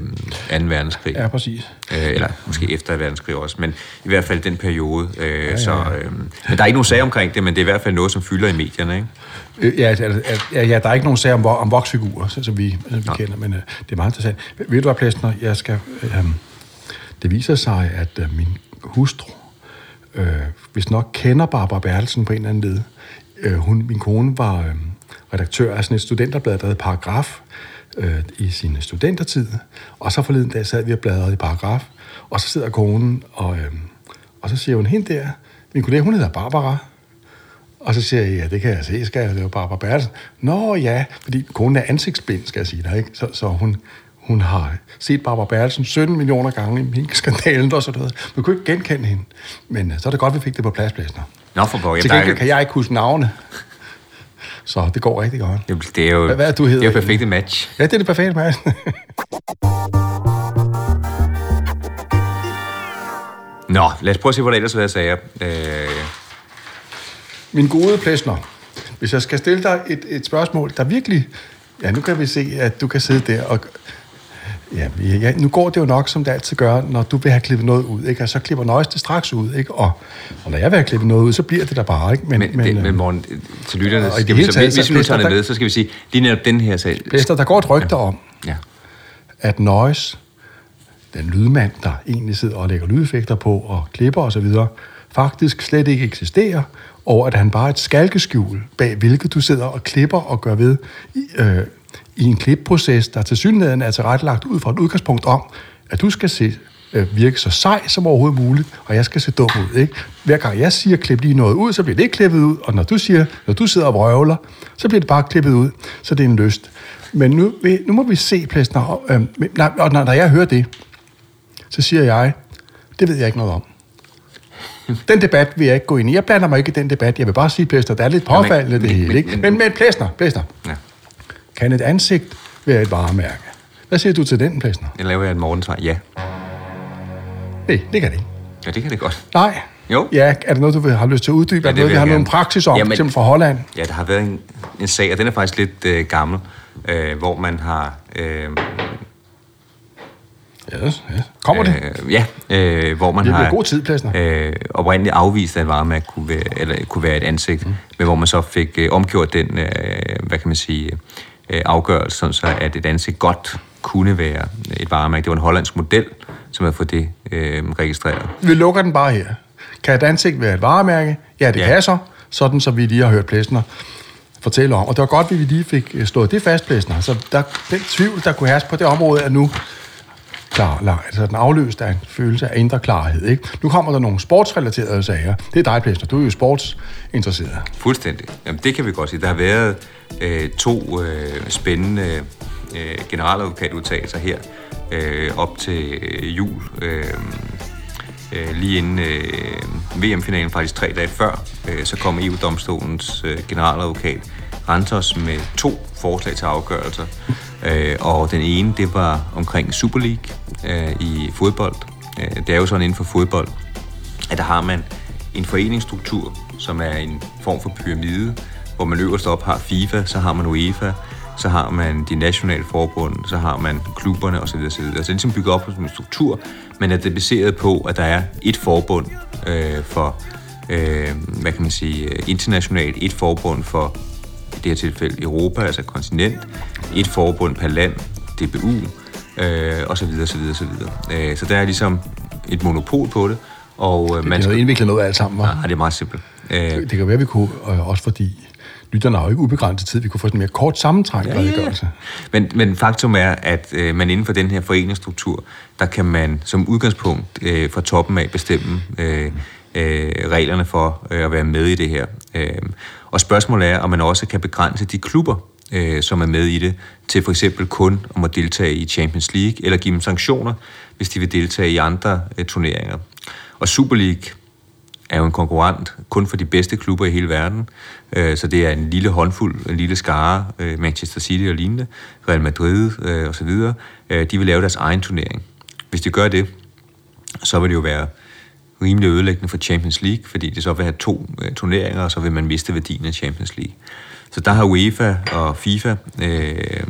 2. verdenskrig. Ja, præcis. Øh, eller måske efter 2. verdenskrig også, men i hvert fald den periode. Øh, ja, ja. Så, øh, men der er ikke nogen sag omkring det, men det er i hvert fald noget, som fylder i medierne, ikke? Øh, Ja, altså, ja, ja, der er ikke nogen sager om, om voksfigurer, som vi, som vi kender, men øh, det er meget interessant. Ved du hvad, Plæstner, jeg skal... Øh, det viser sig, at øh, min hustru, øh, hvis nok kender Barbara Bertelsen på en eller anden led. Øh, hun, min kone var øh, redaktør af sådan et studenterblad, der hed Paragraf, øh, i sin studentertid. Og så forleden dag sad vi og bladrede i Paragraf, og så sidder konen, og, øh, og så siger hun, hende der, min kollega, hun hedder Barbara. Og så siger jeg, ja, det kan jeg se, skal jeg, det er Barbara Bertelsen. Nå ja, fordi konen er ansigtsblind, skal jeg sige dig, ikke? Så, så hun, hun har set Barbara Bertelsen 17 millioner gange i min skandalen og sådan noget. Man kunne ikke genkende hende. Men øh, så er det godt, vi fik det på plads, Blæsner. Nå, for pokker. Til Jamen, er- gengæld kan jeg ikke huske navne. Så det går rigtig godt. Det, det er jo, Hvad- hvad er det, du hedder det er jo perfekte match. Ja, det er det perfekte match. Nå, lad os prøve at se, hvor der ellers været sager. Øh, Min gode Plæsner, hvis jeg skal stille dig et, et spørgsmål, der virkelig... Ja, nu kan vi se, at du kan sidde der og... Ja, ja, nu går det jo nok, som det altid gør, når du vil have klippet noget ud, ikke? Og så klipper Nøjes det straks ud, ikke? Og, og når jeg vil have klippet noget ud, så bliver det der bare, ikke? Men, men, det, øh, men Morten, til lytterne, og det skal vi så, taget, hvis vi nu tager det med, så skal vi sige, lige netop den her sag. Pester, der går et rygte om, Ja. at Nøjes, den lydmand, der egentlig sidder og lægger lydeffekter på og klipper osv., faktisk slet ikke eksisterer, og at han bare er et skalkeskjul bag hvilket du sidder og klipper og gør ved øh, i en klipproces, der til synligheden er tilrettelagt ud fra et udgangspunkt om, at du skal se, øh, virke så sej som overhovedet muligt, og jeg skal se dum ud. Ikke? Hver gang jeg siger, klip lige noget ud, så bliver det ikke klippet ud, og når du siger, når du sidder og vrøvler, så bliver det bare klippet ud, så det er en lyst. Men nu, nu må vi se, Plæsner, øh, nej, og når, når jeg hører det, så siger jeg, det ved jeg ikke noget om. Den debat vil jeg ikke gå ind i. Jeg blander mig ikke i den debat. Jeg vil bare sige, Plæsner, der er lidt påfaldende det men- hele. men- ikke? men- Men, men Plæsner, Plæsner, ja. Kan et ansigt være et varemærke? Hvad siger du til den, Plæsner? Jeg laver jeg et morgensvar. Ja. Nej, det kan det ikke. Ja, det kan det godt. Nej. Jo. Ja, er det noget, du have lyst til at uddybe? Ja, er det noget, vi har gerne. praksis om, Jamen- eksempel fra Holland? Ja, der har været en, en sag, og den er faktisk lidt øh, gammel, øh, hvor man har... Øh, Yes, yes. Kommer det? Øh, ja, øh, hvor man Det har god tid, Plæsner. øh, oprindeligt afvist, at varemærke kunne være, eller, kunne være et ansigt, mm. men hvor man så fik øh, omgjort den, øh, hvad kan man sige, afgørelse, sådan så at et ansigt godt kunne være et varemærke. Det var en hollandsk model, som havde fået det øh, registreret. Vi lukker den bare her. Kan et ansigt være et varemærke? Ja, det Ja. kan så. Sådan, som vi lige har hørt Plæsner fortælle om. Og det var godt, at vi lige fik øh, slået det fast, Plæsner. Så der, den tvivl, der kunne herske på det område, er nu klar, klar, altså den afløst af en følelse af indre klarhed. Ikke? Nu kommer der nogle sportsrelaterede sager. Det er dig, Plæsner. Du er jo sportsinteresseret. Fuldstændig. Jamen, det kan vi godt sige. Der har været øh, to øh, spændende øh, generaladvokatudtalelser her øh, op til øh, jul. Øh, øh, lige inden øh, VM-finalen, faktisk tre dage før, øh, så kom EU-domstolens øh, generaladvokat Rantos med to forslag til afgørelser. Øh, og den ene, det var omkring Super League øh, i fodbold. Øh, det er jo sådan inden for fodbold, at der har man en foreningsstruktur, som er en form for pyramide, hvor man øverst op har FIFA, så har man UEFA, så har man de nationale forbund, så har man klubberne osv. osv. Altså det er ligesom bygget op som en struktur, men at det er baseret på, at der er et forbund øh, for, øh, hvad kan man sige, øh, internationalt, et forbund for i det her tilfælde Europa, altså kontinent, et forbund per land, DBU, øh, og så videre, så videre, så videre. Øh, så der er ligesom et monopol på det, og øh, Man man det jo skal... indviklet noget af alt sammen, var. Ah, det er meget simpelt. Øh, Det kan være, at vi kunne, øh, også fordi lytterne har jo ikke ubegrænset tid, vi kunne få sådan en mere kort sammentrængt ja, redegørelse. Men, men faktum er, at øh, man inden for den her foreningsstruktur, der kan man som udgangspunkt øh, fra toppen af bestemme øh, øh, reglerne for øh, at være med i det her. Øh, og spørgsmålet er, om man også kan begrænse de klubber, øh, som er med i det, til for eksempel kun om at deltage i Champions League, eller give dem sanktioner, hvis de vil deltage i andre øh, turneringer. Og Super League er jo en konkurrent kun for de bedste klubber i hele verden. Øh, Så det er en lille håndfuld, en lille skare, øh, Manchester City og lignende, Real Madrid øh, osv. Øh, De vil lave deres egen turnering. Hvis de gør det, så vil det jo være rimelig ødelæggende for Champions League, fordi det så vil have to øh, turneringer, og så vil man miste værdien af Champions League. Så der har UEFA og FIFA øh,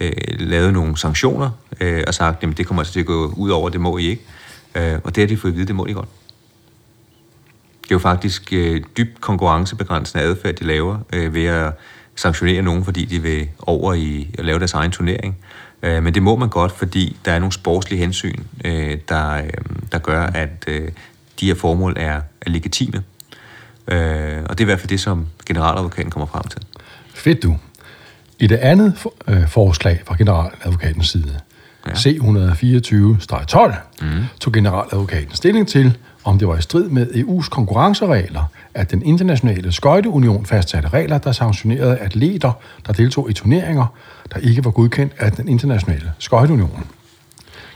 øh, lavet nogle sanktioner øh, og sagt, at det kommer altså til at gå ud over, det må I ikke. Øh, og det har de fået at vide, det må de godt. Det er jo faktisk øh, dybt konkurrencebegrænsende adfærd, de laver øh, ved at sanktionere nogen, fordi de vil over i at lave deres egen turnering. Øh, men det må man godt, fordi der er nogle sportslige hensyn, øh, der, øh, der gør, at øh, de her formål er, er legitime. Øh, og det er i hvert fald det, som generaladvokaten kommer frem til. Fedt du. I det andet for, øh, forslag fra generaladvokatens side, Ja. C124-12, mm. tog generaladvokaten stilling til, om det var i strid med EU's konkurrenceregler, at den internationale skøjteunion fastsatte regler, der sanktionerede atleter, der deltog i turneringer, der ikke var godkendt af den internationale skøjteunion.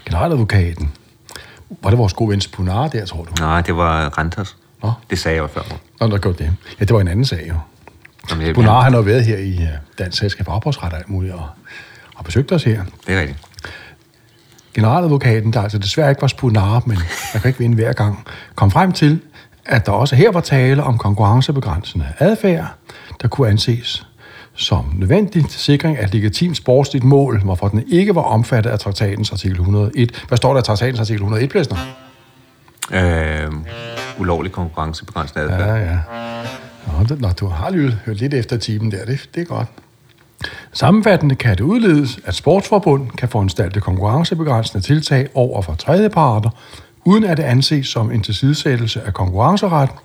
Generaladvokaten, var det vores gode ven Spunar der, tror du? Nej, det var Rentas. Nå. Det sagde jeg jo før. Nå, der gjorde det. Ja, det var en anden sag jo. Jamen, Spunar, han har været her i øh, Dansk Selskab Ophavsret og alt muligt, og har besøgt os her. det er rigtigt. Generaladvokaten, der altså desværre ikke var spunar, men man kan ikke vinde hver gang, kom frem til, at der også her var tale om konkurrencebegrænsende adfærd, der kunne anses som nødvendig til sikring af et legitimt sportsligt mål, hvorfor den ikke var omfattet af traktatens artikel 101. Hvad står der i traktatens artikel 101, Plæsner? Øh, ulovlig konkurrencebegrænsende adfærd. Ja, ja. Nå, du har lige hørt lidt efter timen der, det, det er godt. Sammenfattende kan det udledes, at sportsforbund kan foranstalte konkurrencebegrænsende tiltag over for tredjeparter, uden at det anses som en tilsidesættelse af konkurrenceretten,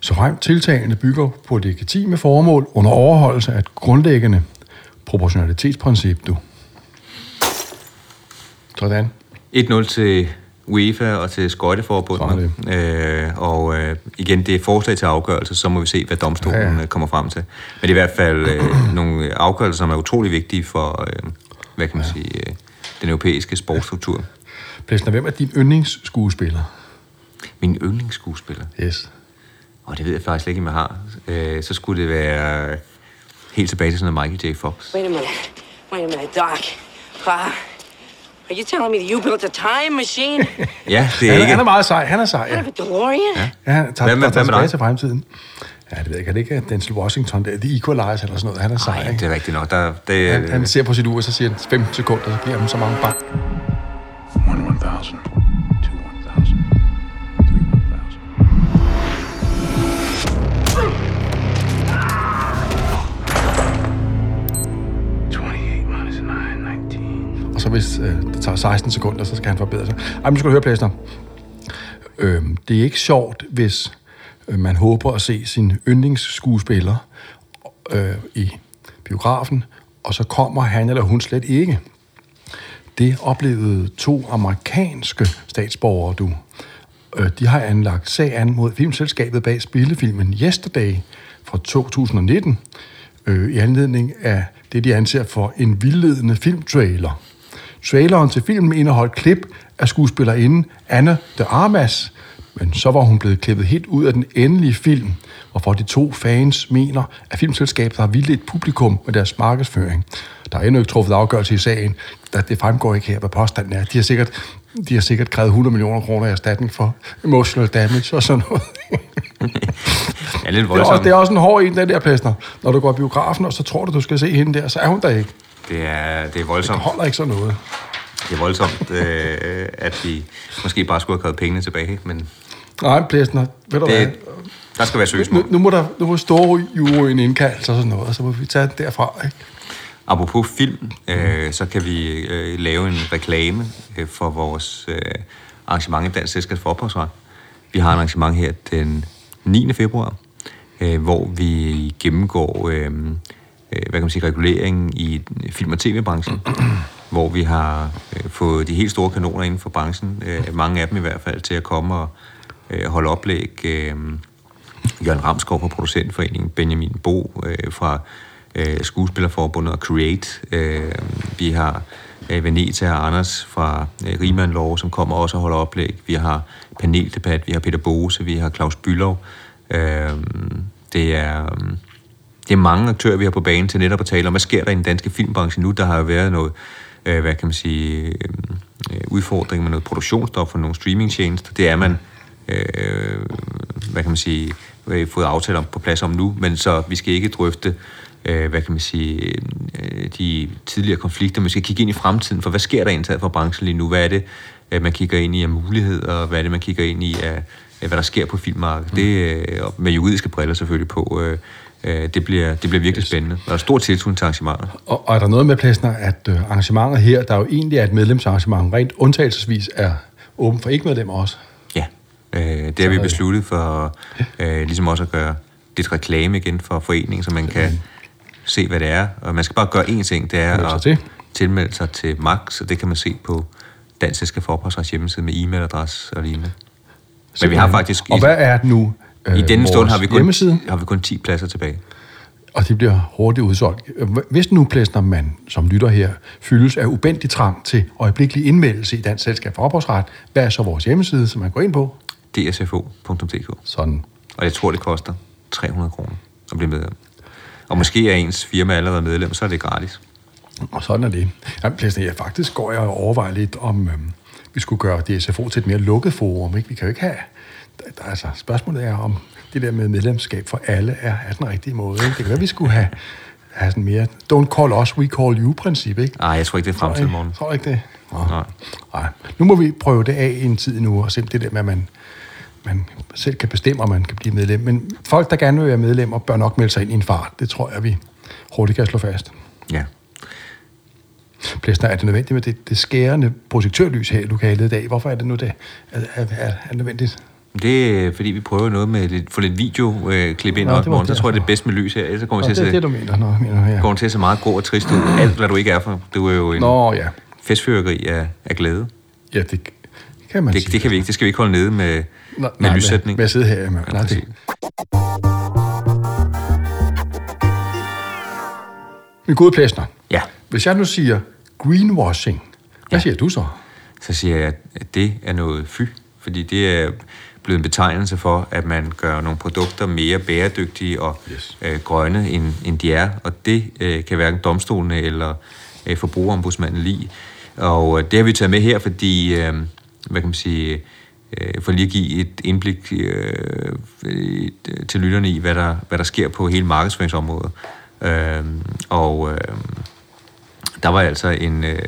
så frem tiltagene bygger på legitime formål under overholdelse af et grundlæggende proportionalitetsprincip, du. Sådan. 1-0 til UEFA og til Skøjteforbundet. Øh, og øh, igen, det er forslag til afgørelse, så må vi se, hvad domstolen Ja, ja, ja. kommer frem til. Men det er i hvert fald øh, nogle afgørelser, som er utrolig vigtige for, øh, hvad kan man ja. sige, øh, den europæiske sportsstruktur. Plæsner, hvem er din yndlingsskuespiller? Min yndlingsskuespiller, Yes. og det ved jeg faktisk slet ikke, om jeg har, øh, så skulle det være helt tilbage til sådan noget Michael J. Fox. Wait a minute. Wait a minute, Doc. Uh, are you telling me that you built a time machine? Ja, det er Han, er- ikke... han er meget sej. Han er sej, ja. Of a DeLorean? ja han tager, Hvad med- tager hvad med dig? til fremtiden. Ja, det ved jeg ikke. Er det ikke Denzel Washington, der, The Equalizer eller sådan noget? Han er sej, Nej, ikke? det er rigtigt nok. Der, det, Han, han ser på sit ur, og så siger han 15 sekunder, så giver han så mange bank. One 1,000. Two Og så hvis øh, det tager 16 sekunder, så skal han forbedre sig. Ej, men nu skal du høre, Plæsner. Øh, det er ikke sjovt, hvis øh, man håber at se sin yndlingsskuespiller øh, i biografen, og så kommer han eller hun slet ikke. Det oplevede to amerikanske statsborgere, du. Øh, de har anlagt sag an mod filmselskabet bag spillefilmen Yesterday fra 2019, øh, i anledning af det, de anser for en vildledende filmtrailer. Traileren til filmen indeholdt klip af skuespillerinden Anna de Armas, men så var hun blevet klippet helt ud af den endelige film, hvorfor de to fans mener, at filmselskabet har vildledt publikum med deres markedsføring. Der er endnu ikke truffet afgørelse i sagen, da det fremgår ikke her, hvad påstanden er. De har sikkert, de har sikkert krævet 100 millioner kroner i erstatning for emotional damage og sådan noget. er lidt Det er, også, det er også en hård en, den der plæsner. Når du går i biografen, og så tror du, du skal se hende der, så er hun der ikke. Det er, det er Det voldsomt. holder ikke sådan noget. Det er voldsomt, øh, at vi måske bare skulle have krævet pengene tilbage, men Nej, plæsner, ved du hvad? det, der skal være Nu, søgsmål. nu, må der nu må store juryen indkalde og sådan noget, og så må vi tage den derfra. Ikke? Apropos film, øh, så kan vi øh, lave en reklame øh, for vores øh, arrangement i Dansk Selskabs for. Vi har et arrangement her den 9. februar, øh, hvor vi gennemgår øh, øh, hvad kan man sige, reguleringen i øh, film- og tv-branchen, hvor vi har øh, fået de helt store kanoner inden for branchen, øh, mange af dem i hvert fald, til at komme og øh, holde oplæg. Øh, Jørgen Ramskov fra Producentforeningen, Benjamin Bo øh, fra øh, Skuespillerforbundet og Create. Øh, vi har øh, Veneta og Anders fra øh, Riemann Lov, som kommer også og holder oplæg. Vi har paneldebat, vi har Peter Bose, vi har Claus Bylov. Øh, det er... Øh, det er mange aktører, vi har på banen til netop at tale om, hvad sker der i den danske filmbranche nu? Der har jo været noget, øh, hvad kan man sige, øh, udfordring med noget produktionsstof for nogle streamingtjenester. Det er man, øh, hvad kan man sige, øh, fået aftaler om på plads om nu, men så vi skal ikke drøfte, øh, hvad kan man sige, øh, de tidligere konflikter, men vi skal kigge ind i fremtiden, for hvad sker der egentlig for branchen lige nu? Hvad er det, øh, man kigger ind i af muligheder, hvad er det, man kigger ind i af, hvad der sker på filmmarkedet? Det øh, med juridiske briller selvfølgelig på, øh, øh, det, bliver, det bliver virkelig spændende. Og der er stor tiltro til arrangementet. Og, og er der noget med, Plæsner, at øh, arrangementet her, der jo egentlig er et medlemsarrangement, rent undtagelsesvis er åben for ikke-medlemmer også? Ja, øh, det har vi besluttet for øh, ligesom også at gøre lidt reklame igen for foreningen, så man kan se, hvad det er. Og man skal bare gøre én ting, det er at til. tilmelde sig til Max, og det kan man se på Dansk Selskab for hjemmeside med e-mailadresse og lignende. Men vi har faktisk... Og hvad er det nu? I denne stund har vi, kun, hjemmeside, har vi kun 10 pladser tilbage. og de bliver hurtigt udsolgt. Hvis nu, Plæsner, man som lytter her, fyldes af ubendig trang til øjeblikkelig indmeldelse i Dansk Selskab for Ophavsret, hvad er så vores hjemmeside, som man går ind på? dsfo.dk Sådan. Og jeg tror, det koster 300 kroner at blive medlem. Og måske er ens firma allerede medlem, så er det gratis. Og sådan er det. Jamen, Plæsner, ja, faktisk går jeg og overvejer lidt, om øhm, vi skulle gøre DSFO til et mere lukket forum. Ikke? Vi kan jo ikke have... Altså, spørgsmålet er, om det der med medlemskab for alle er, er den rigtige måde. Ikke? Det kan være, vi skulle have have sådan mere, don't call us, we call you-princip, ikke? Nej, jeg tror ikke, det er fremtiden, morgen. Tror du ikke det? Nå. Nej. Nej. Nu må vi prøve det af i en tid nu, og se det der med, at man, man selv kan bestemme, om man kan blive medlem. Men folk, der gerne vil være medlemmer, bør nok melde sig ind i en fart. Det tror jeg, vi hurtigt kan slå fast. Ja. Plæsner, er det nødvendigt med det, det skærende projektørlys her i lokalet i dag? Hvorfor er det nu det? Er, er, er, er det nødvendigt? Det er, fordi vi prøver noget med lidt, få lidt video øh, klip ind Nå, op i morgen. Så tror jeg, det er bedst med lys her. Ellers så kommer Nå, vi til det er det, du mener. Nå, mener ja. kommer til at se meget god og trist ud. Alt, hvad du ikke er for. Du er jo en Nå, ja. festfyrkeri af, af glæde. Ja, det kan man Det, sige. det kan vi ikke. Det skal vi ikke holde nede med, Nå, med nej, lyssætning. Med, med at sidde her. Med, nej, præcis. det. Min gode Plæsner, Ja, hvis jeg nu siger greenwashing, hvad Ja. siger du så? så siger jeg, at det er noget fy. Fordi det er blevet en betegnelse for, at man gør nogle produkter mere bæredygtige og Yes. øh, grønne, end, end de er. Og det øh, kan hverken domstolene eller øh, forbrugerombudsmanden lide. Og øh, det har vi taget med her, fordi, øh, hvad kan man sige, øh, for lige at give et indblik øh, øh, til lytterne i, hvad der, hvad der sker på hele markedsføringsområdet. Øh, og øh, der var altså en... Øh,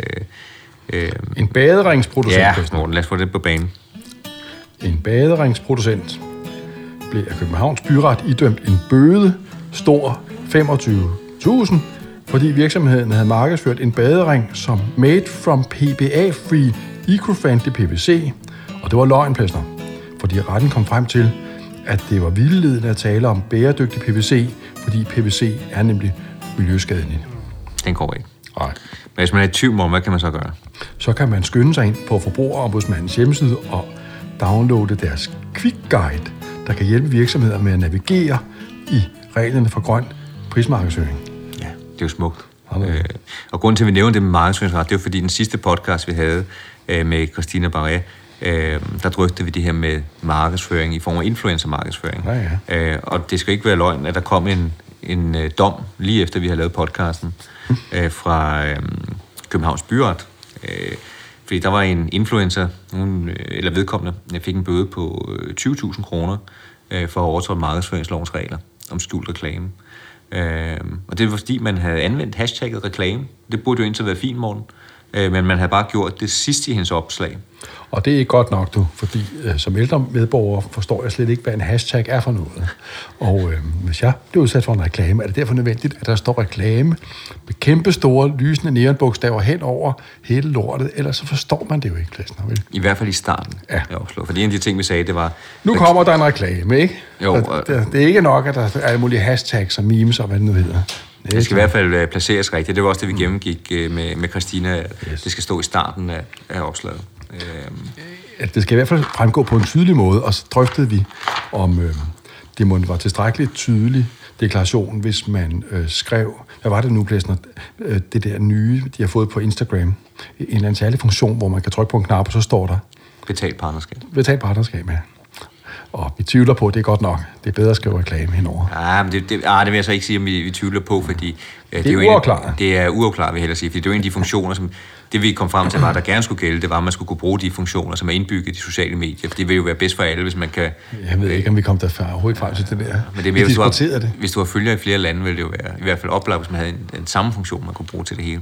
øh, En baderingsproducent, ja. Morten, lad os få det på banen. En baderingsproducent blev af Københavns Byret idømt en bøde stor 25.000, fordi virksomheden havde markedsført en badering som made from PBA-free eco-friendly PVC, og det var løgnplæster, fordi retten kom frem til, at det var vildledende at tale om bæredygtig PVC, fordi PVC er nemlig miljøskadelig. Den går ikke. Nej. Men hvis man er i tvivl om, hvad kan man så gøre? så kan man skynde sig ind på Forbrugerombudsmandens hjemmeside og downloade deres Quick Guide, der kan hjælpe virksomheder med at navigere i reglerne for grøn prismarkedsføring. Ja, det er jo smukt. Sådan. Øh, og grunden til, at vi nævner det med markedsføringsret, det er jo fordi den sidste podcast, vi havde øh, med Christina Barret, øh, der drøftede vi det her med markedsføring i form af influencer-markedsføring. Ja, ja. Øh, og det skal ikke være løgn, at der kom en, en øh, dom, lige efter vi har lavet podcasten, øh, fra øh, Københavns Byret. Øh, fordi der var en influencer, hun, øh, eller vedkommende, jeg fik en bøde på øh, 20.000 kroner øh, for at overtræde markedsføringslovens regler om skjult reklame. Øh, og det var fordi, man havde anvendt hashtagget reklame. Det burde jo indtil være fint, morgen. Øh, men man havde bare gjort det sidste i hendes opslag. Og det er ikke godt nok, du, fordi øh, som ældre medborger forstår jeg slet ikke, hvad en hashtag er for noget. Og øh, hvis jeg bliver udsat for en reklame, er det derfor nødvendigt, at der står reklame med kæmpe store, lysende neonbogstaver hen over hele lortet, ellers så forstår man det jo ikke, Plæsner, vel? I hvert fald i starten Ja. af opslaget. Fordi en af de ting, vi sagde, det var... Nu kommer der en reklame, ikke? Jo, og- det, det er ikke nok, at der er alle mulige hashtags og memes og hvad det nu hedder. Det skal i hvert fald øh, placeres rigtigt. Det var også det, vi gennemgik øh, med, med Christina. at Det skal stå i starten af, af opslaget. Øhm, at det skal i hvert fald fremgå på en tydelig måde, og så drøftede vi, om øh, det må var tilstrækkeligt tydelig deklaration, hvis man øh, skrev, hvad var det nu, Plæsner, øh, det der nye, de har fået på Instagram, en eller anden særlig funktion, hvor man kan trykke på en knap, og så står der, betalt partnerskab. betalt partnerskab med. Tvivler på, det er godt nok. Det er bedre at skrive reklame henover. Ja, men det, det, ah, det vil jeg så ikke sige, om vi, vi tvivler på, fordi... Øh, det, er jo en af- uafklaret. Det er uafklaret, vil jeg hellere sige, fordi det er jo en af de funktioner, som... Det vi kom frem til, var, der gerne skulle gælde, det var, at man skulle kunne bruge de funktioner, som er indbygget i sociale medier, for det vil jo være bedst for alle, hvis man kan... Jeg ved ikke, om vi kom der overhovedet frem til det der. Men det er mere, hvis du, har, det. hvis du har følger i flere lande, vil det jo være i hvert fald oplagt, hvis man havde en, en samme funktion, man kunne bruge til det hele.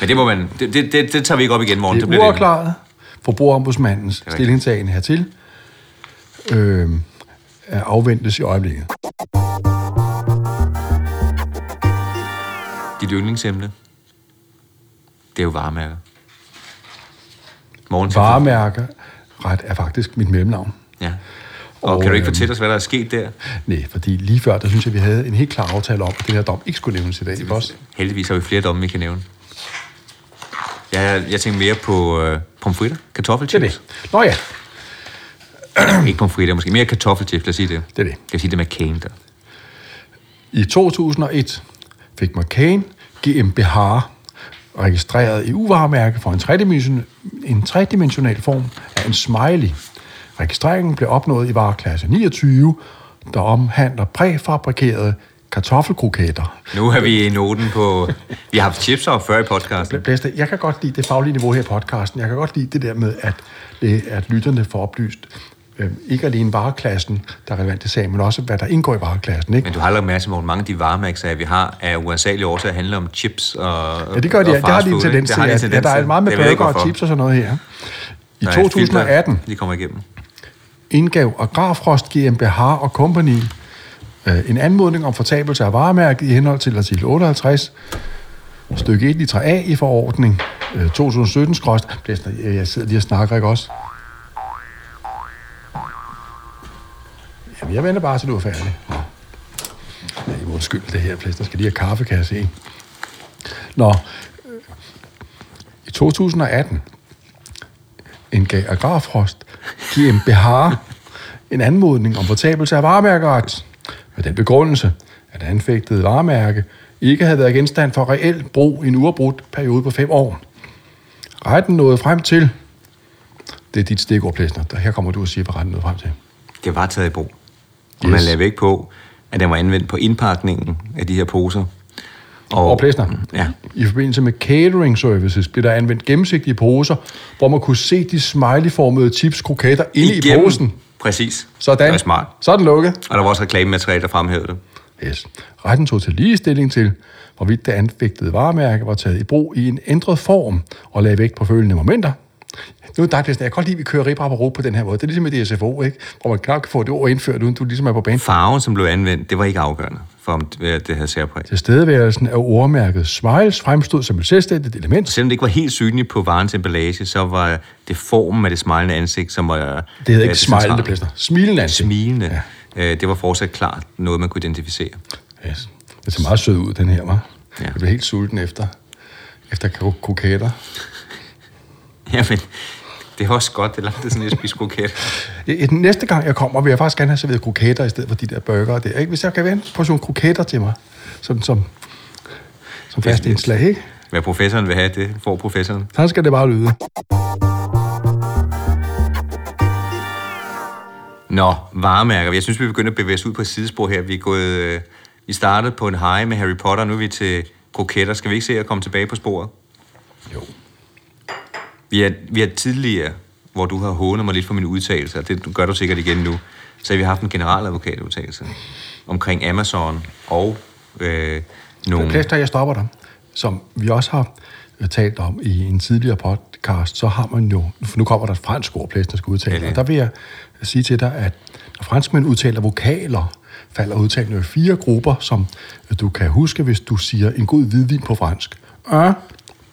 Men det må man... Det, det, det, det tager vi ikke op igen morgen. Det er uafklaret. Forbrugerombudsmandens stillingtagen hertil øh, afventes i øjeblikket. Dit yndlingsemne, det er jo varemærker. Morgen Varemærker ret er faktisk mit mellemnavn. Ja. Og, Og, kan du ikke øhm, fortælle os, hvad der er sket der? Nej, fordi lige før, der synes jeg, vi havde en helt klar aftale om, at den her dom ikke skulle nævnes i dag. Ikke også? Heldigvis har vi flere domme, vi kan nævne. Jeg, jeg tænker mere på øh, pomfritter, Det er kartoffelchips. det. Nå ja, Ikke pomfritter, måske mere kartoffelchips, lad os sige det. Det er det. Kan jeg sige det med cane der? i 2001 fik McCain GmbH registreret EU-varemærke for en tredimensional, en tredimensional form af en smiley. Registreringen blev opnået i vareklasse 29, der omhandler præfabrikerede kartoffelkroketter. Nu er vi i noten på... Vi har haft chips op før i podcasten. Blæste, jeg kan godt lide det faglige niveau her i podcasten. Jeg kan godt lide det der med, at, det, at lytterne får oplyst, øh, ikke alene vareklassen, der er relevant til sagen, men også, hvad der indgår i vareklassen. Ikke? Men du har lagt mærke til, hvor mange af de varemærker, vi har, er uansagelige årsager handler om chips og Ja, det gør de. og Det har de en tendens til. Ja, der er meget med burger og chips og sådan noget her. I et 2018 filter, de kommer igennem. indgav Agrarfrost GmbH og Company øh, en anmodning om fortabelse af varemærket i henhold til artikel 58, stykke 1 litra A i forordning øh, 2017 skråst. Jeg sidder lige og snakker, ikke også? Jamen, jeg venter bare, til du er færdig. Nå. Ja, I må undskylde det her, Blæster. skal lige have kaffe, kan jeg se. Nå, i 2018 indgav Agrarfrost GmbH en anmodning om fortabelse af varemærkeret med den begrundelse, at anfægtede varemærke ikke havde været genstand for reelt brug i en uafbrudt periode på fem år. Retten nåede frem til, det er dit stikord, Plæsner, der her kommer du og siger, hvad retten nåede frem til. Det var taget i brug. Og Yes. man lagde vægt på, at den var anvendt på indpakningen af de her poser. Og Plæsner, Ja. i forbindelse med catering services blev der anvendt gennemsigtige poser, hvor man kunne se de smiley-formede chips kroketter inde i posen. Præcis. Sådan. Det var smart. Så den lukket. Og der var også reklamemateriale, der fremhævede det. Yes. Retten tog til ligestilling til, hvorvidt det anfægtede varemærke var taget i brug i en ændret form og lagde vægt på følgende momenter. Nu er det dig, Kirsten. Jeg kan godt lide, at vi kører rip på den her måde. Det er ligesom i DSFO, ikke? hvor man knap kan få det ord indført, uden du ligesom er på banen. Farven, som blev anvendt, det var ikke afgørende for, om det havde særpræg. Tilstedeværelsen af ordmærket Smiles fremstod som et selvstændigt element. Selvom det ikke var helt synligt på varens emballage, så var det formen af det smilende ansigt, som var... Det hedder ikke smilende. Plæster. Smilende ansigt. Smilende. Ja. Øh, det var fortsat klart noget, man kunne identificere. Yes. Det ser meget sød ud, den her, var. Ja. Jeg blev helt sulten efter, efter kro- kroketter. Jamen, det er også godt, det er langt tid siden, jeg spiste kroket. I, i den næste gang, jeg kommer, vil jeg faktisk gerne have serveret kroketter i stedet for de der burger der. Ikke? Hvis jeg kan vende en portion kroketter til mig, som, som, som fast indslag, ikke? Hvad professoren vil have, det får professoren. Sådan skal det bare lyde. Nå, varemærker. Jeg synes, vi begynder at bevæge os ud på et sidespor her. Vi, er gået, øh, vi startede på en high med Harry Potter, nu er vi til kroketter. Skal vi ikke se at komme tilbage på sporet? Jo. Vi har, vi har tidligere, hvor du har hånet mig lidt for mine udtalelser, og det gør du sikkert igen nu, så har vi haft en generaladvokatudtalelse omkring Amazon og øh, nogle... Plaster, jeg stopper dig. Som vi også har øh, talt om i en tidligere podcast, så har man jo, for nu kommer der et fransk ord, Plaster skal udtale, Ja, og der vil jeg sige til dig, at når franskmænd udtaler vokaler, falder udtalen i fire grupper, som du kan huske, hvis du siger en god hvidvin på fransk. Un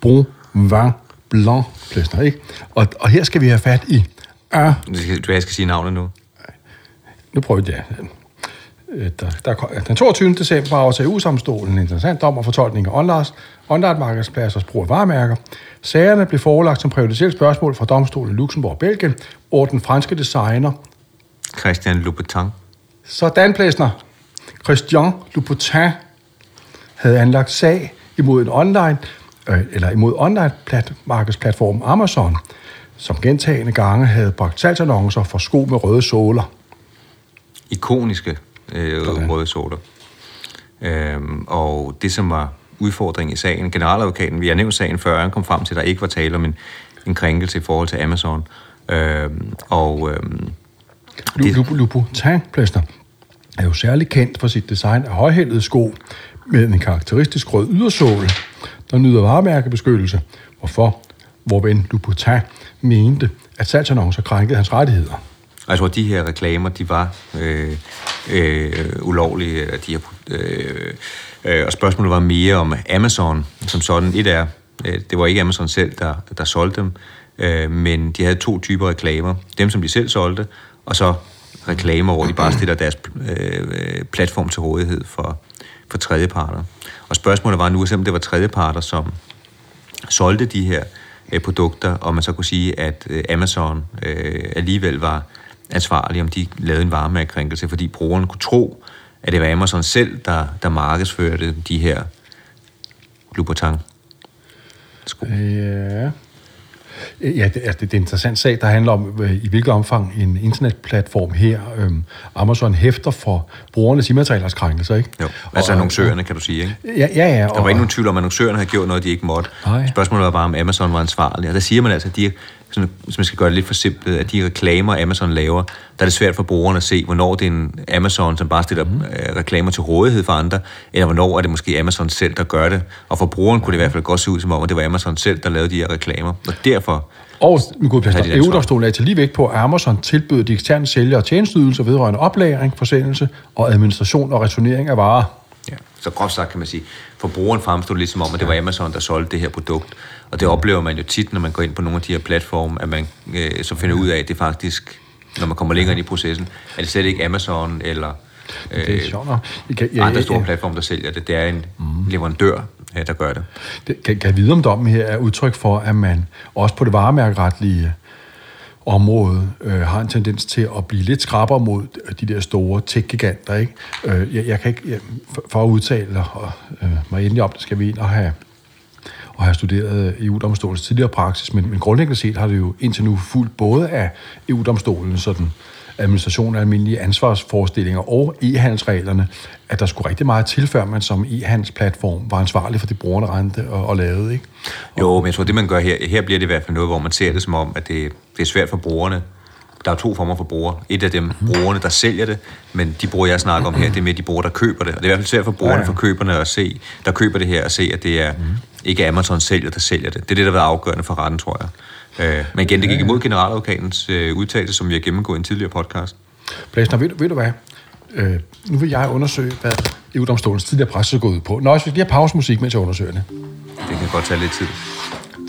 bon vin blanc, Plaster, ikke? Og, og her skal vi have fat i un Du skal, jeg skal sige navnet nu. nu prøver jeg. Øh, Der, der, den 22. december afsagde EU-samstolen en interessant dom og fortolkning af online, online-markedspladsers brug af varemærker. Sagerne blev forelagt som præjudicielt spørgsmål fra domstolen i Luxembourg og Belgien, hvor den franske designer, Christian Louboutin. sådan Plæsner, Christian Louboutin, havde anlagt sag imod en online, øh, eller imod online plat, markedsplatformen Amazon, som gentagende gange havde bragt salgsannoncer for sko med røde såler. ikoniske øh, Sådan. røde sorter. Øhm, og det, som var udfordringen i sagen, generaladvokaten, vi har nævnt sagen før, han kom frem til, at der ikke var tale om en, en krænkelse i forhold til Amazon. Øhm, og øhm, Lu- Lu- Louboutin Plæster er jo særlig kendt for sit design af højhældede sko med en karakteristisk rød ydersåle, der nyder varemærkebeskyttelse, hvorfor hvor ven mente, at salgsannoncer krænkede hans rettigheder. Altså, jeg tror, at de her reklamer, de var øh, øh, ulovlige. eller De her, øh, øh, og spørgsmålet var mere om Amazon som sådan. Et er, øh, det var ikke Amazon selv, der, der solgte dem, øh, men de havde to typer reklamer. Dem, som de selv solgte, og så reklamer, hvor de bare stiller deres øh, øh platform til rådighed for, for tredjeparter. Og spørgsmålet var nu, selvom det var tredjeparter, som solgte de her øh, produkter, og man så kunne sige, at øh, Amazon øh, alligevel var ansvarlig, om de lavede en varemærkrænkelse, fordi brugeren kunne tro, at det var Amazon selv, der, der markedsførte de her Louboutin sko. Øh, ja. Ja, det er, det er en interessant sag, der handler om, øh, i hvilket omfang en internetplatform her, øhm, Amazon hæfter for brugernes immaterialers krænkelser, ikke? Jo, altså Og- annoncørerne, kan du sige, ikke? Ja, ja, ja. Der var ikke nogen tvivl om, at annoncørerne havde gjort noget, de ikke måtte. Nej. Spørgsmålet var bare, om Amazon var ansvarlig. Og der siger man altså, at de sådan, hvis man skal gøre det lidt for simpelt, at de reklamer, Amazon laver, der er det svært for brugerne at se, hvornår det er en Amazon, som bare stiller mm. øh, reklamer til rådighed for andre, eller hvornår er det måske Amazon selv, der gør det. Og for brugeren kunne det i hvert fald godt se ud som om, at det var Amazon selv, der lavede de her reklamer. Og derfor Og min gode de ansvar? EU-domstolen er til lige vægt på, at Amazon tilbød de eksterne sælgere tjenesteydelser vedrørende oplagring, forsendelse og administration og returnering af varer. Så groft sagt kan man sige, for brugeren fremstod lidt som om, at det var Amazon, der solgte det her produkt. Og det oplever man jo tit, når man går ind på nogle af de her platforme, at man øh, så finder ud af, at det faktisk, når man kommer længere ind i processen, er det slet ikke Amazon eller øh, Det er sjovt nok. Jeg kan, andre store platforme, der sælger det. Det er en leverandør, øh, der gør det. Det, kan, kan jeg vide, om dommen her er udtryk for, at man også på det varemærkeretlige område øh, har en tendens til at blive lidt skrabere mod de der store tech-giganter. Ikke? Øh, jeg, jeg kan ikke, jeg, for, for at udtale og, øh, mig endelig om det, skal vi ind og have, og have studeret øh, EU-domstolens tidligere praksis, men, men grundlæggende set har det jo indtil nu fulgt både af EU-domstolen sådan administration af almindelige ansvarsforestillinger og e-handelsreglerne, at der skulle rigtig meget til, før man som e-handelsplatform var ansvarlig for det, brugerne rendte og, og lavede. Ikke? Jo, men jeg tror, det man gør her, her bliver det i hvert fald noget, hvor man ser det som om, at det, det er svært for brugerne. Der er to former for brugere. Et af dem, brugerne, der sælger det, men de brugere, jeg snakker om her, det er med de brugere, der køber det. Og det er i hvert fald svært for brugerne, Ja, ja. for køberne at se, der køber det her, og se, at det er ikke Amazon sælger, der sælger det. Det er det, der har været afgørende for retten, tror jeg. Øh, men igen, det gik imod generaladvokatens øh, udtalelse, som vi har gennemgået i en tidligere podcast. Blæsner, ved, ved du hvad? Øh, nu vil jeg undersøge, hvad EU-domstolens tidligere praksis er gået ud på. Nå, jeg skal lige have pausemusik, mens jeg undersøger det. Det kan godt tage lidt tid.